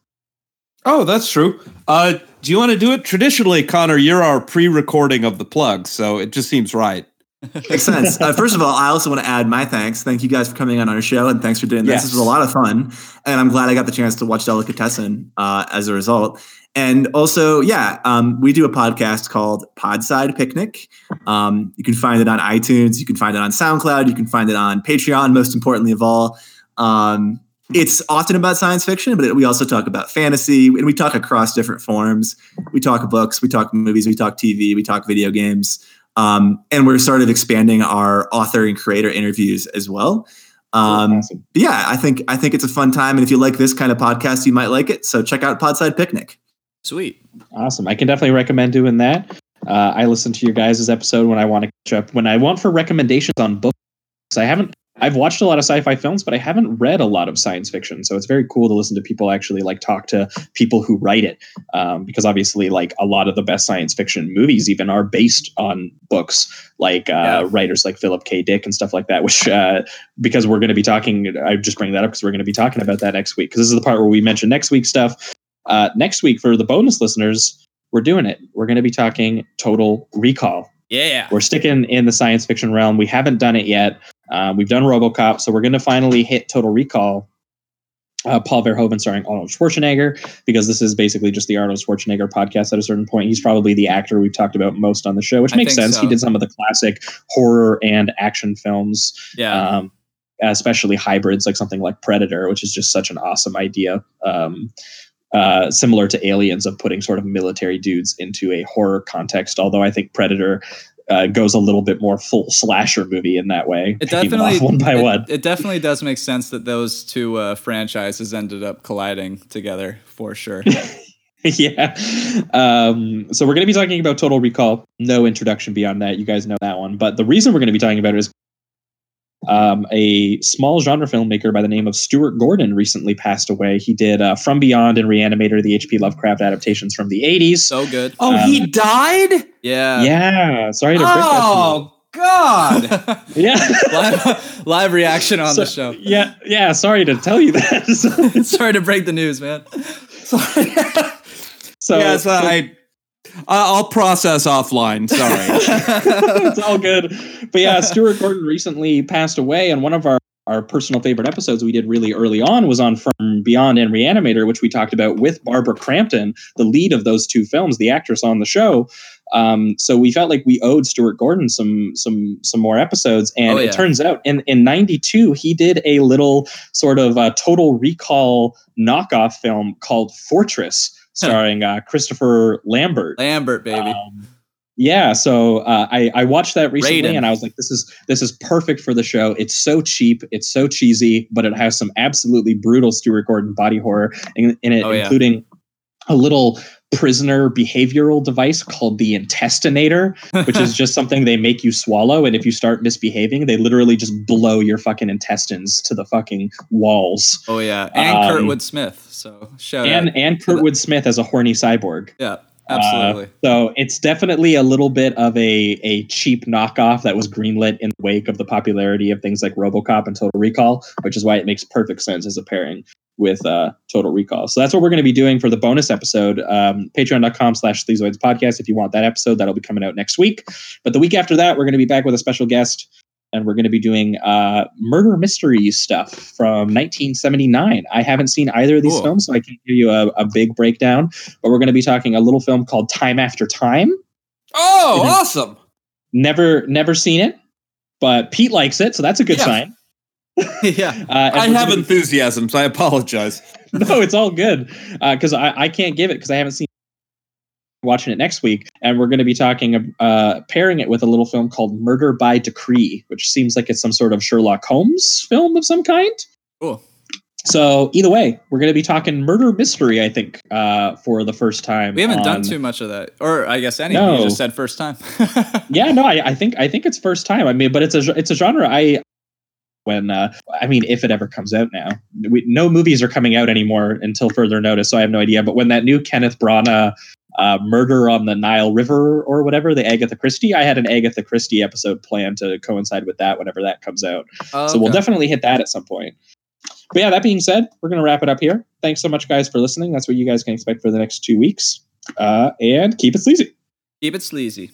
Oh, that's true. Uh, do you want to do it traditionally, Connor? You're our pre-recording of the plug, so it just seems right. Makes sense. Uh, first of all, I also want to add my thanks. Thank you guys for coming on our show, and thanks for doing this. Yes. This was a lot of fun, and I'm glad I got the chance to watch Delicatessen uh, as a result. And also, yeah, um, we do a podcast called Podside Picnic. Um, you can find it on iTunes. You can find it on SoundCloud. You can find it on Patreon. Most importantly of all, um, it's often about science fiction, but it, we also talk about fantasy and we talk across different forms. We talk books, we talk movies, we talk TV, we talk video games. Um, and we're sort of expanding our author and creator interviews as well. Um, awesome. Yeah, I think I think it's a fun time, and if you like this kind of podcast, you might like it. So check out Podside Picnic. Sweet, awesome. I can definitely recommend doing that. Uh, I listen to your guys' episode when I want to catch up. When I want for recommendations on books, I haven't I've watched a lot of sci-fi films, but I haven't read a lot of science fiction. So it's very cool to listen to people actually like talk to people who write it, um, because obviously, like a lot of the best science fiction movies even are based on books, like uh, yeah. writers like Philip K. Dick and stuff like that. Which, uh, because we're going to be talking, I just bring that up because we're going to be talking about that next week. Because this is the part where we mention next week's stuff. Uh, next week for the bonus listeners, we're doing it. We're going to be talking Total Recall. Yeah. We're sticking in the science fiction realm. We haven't done it yet. Uh, we've done RoboCop, so we're going to finally hit Total Recall. Uh, Paul Verhoeven starring Arnold Schwarzenegger, because this is basically just the Arnold Schwarzenegger podcast at a certain point. He's probably the actor we've talked about most on the show, which I makes sense. So. He did some of the classic horror and action films. Yeah. Um, especially hybrids, like something like Predator, which is just such an awesome idea. Um, uh, similar to Aliens of putting sort of military dudes into a horror context. Although I think Predator uh, goes a little bit more full slasher movie in that way. It definitely one by it, one. It definitely does make sense that those two uh, franchises ended up colliding together for sure. yeah. Um, so we're going to be talking about Total Recall. No introduction beyond that. You guys know that one. But the reason we're going to be talking about it is um, a small genre filmmaker by the name of Stuart Gordon recently passed away. He did uh, From Beyond and Reanimator, the H.P. Lovecraft adaptations from the 80s. So good. Oh, um, he died? Yeah. Yeah. Sorry to break oh, that. Oh, God. yeah. live, live, reaction on so, the show. Yeah. Yeah. Sorry to tell you that. sorry to break the news, man. Sorry. so, yes, uh, I I'll process offline. Sorry. it's all good. But yeah, Stuart Gordon recently passed away, and one of our our personal favorite episodes we did really early on was on From Beyond and Reanimator, which we talked about with Barbara Crampton, the lead of those two films, the actress on the show. Um, so we felt like we owed Stuart Gordon some some some more episodes, and oh, yeah. it turns out in in '92 he did a little sort of a Total Recall knockoff film called Fortress starring uh, Christopher Lambert. Lambert, baby. Um, yeah, so uh, I I watched that recently, Raiden. and I was like, this is this is perfect for the show. It's so cheap, it's so cheesy, but it has some absolutely brutal Stuart Gordon body horror in, in it, oh, including yeah. a little prisoner behavioral device called the intestinator, which is just something they make you swallow. And if you start misbehaving, they literally just blow your fucking intestines to the fucking walls. Oh yeah, and um, Kurtwood Smith. So shout and out and Kurtwood Smith as a horny cyborg. Yeah. Absolutely. Uh, so it's definitely a little bit of a, a cheap knockoff that was greenlit in the wake of the popularity of things like RoboCop and Total Recall, which is why it makes perfect sense as a pairing with uh, Total Recall. So that's what we're going to be doing for the bonus episode. Um, Patreon.com slash Sleazoids podcast. If you want that episode, that'll be coming out next week. But the week after that, we're going to be back with a special guest and we're going to be doing uh, murder mystery stuff from 1979. I haven't seen either of these cool. films, so I can't give you a, a, big breakdown. But we're going to be talking a little film called Time After Time. Oh, awesome! Never, never seen it, but Pete likes it, so that's a good yeah. sign. yeah, uh, I have enthusiasm, so I apologize. no, it's all good because uh, I, I can't give it because I haven't seen watching it next week, and we're going to be talking, uh, pairing it with a little film called Murder by Decree, which seems like it's some sort of Sherlock Holmes film of some kind. Cool. So either way, we're going to be talking murder mystery. I think uh, for the first time. We haven't on... done too much of that, or I guess any. No. You just said first time. yeah, no, I, I, think I think it's first time. I mean, but it's a it's a genre I when uh, I mean, if it ever comes out now, we, no movies are coming out anymore until further notice, so I have no idea. But when that new Kenneth Branagh uh, Murder on the Nile River or whatever, the Agatha Christie. I had an Agatha Christie episode planned to coincide with that whenever that comes out. Oh, so we'll definitely hit that at some point. But yeah, that being said, we're going to wrap it up here. Thanks so much, guys, for listening. That's what you guys can expect for the next two weeks. Uh, and keep it sleazy. Keep it sleazy.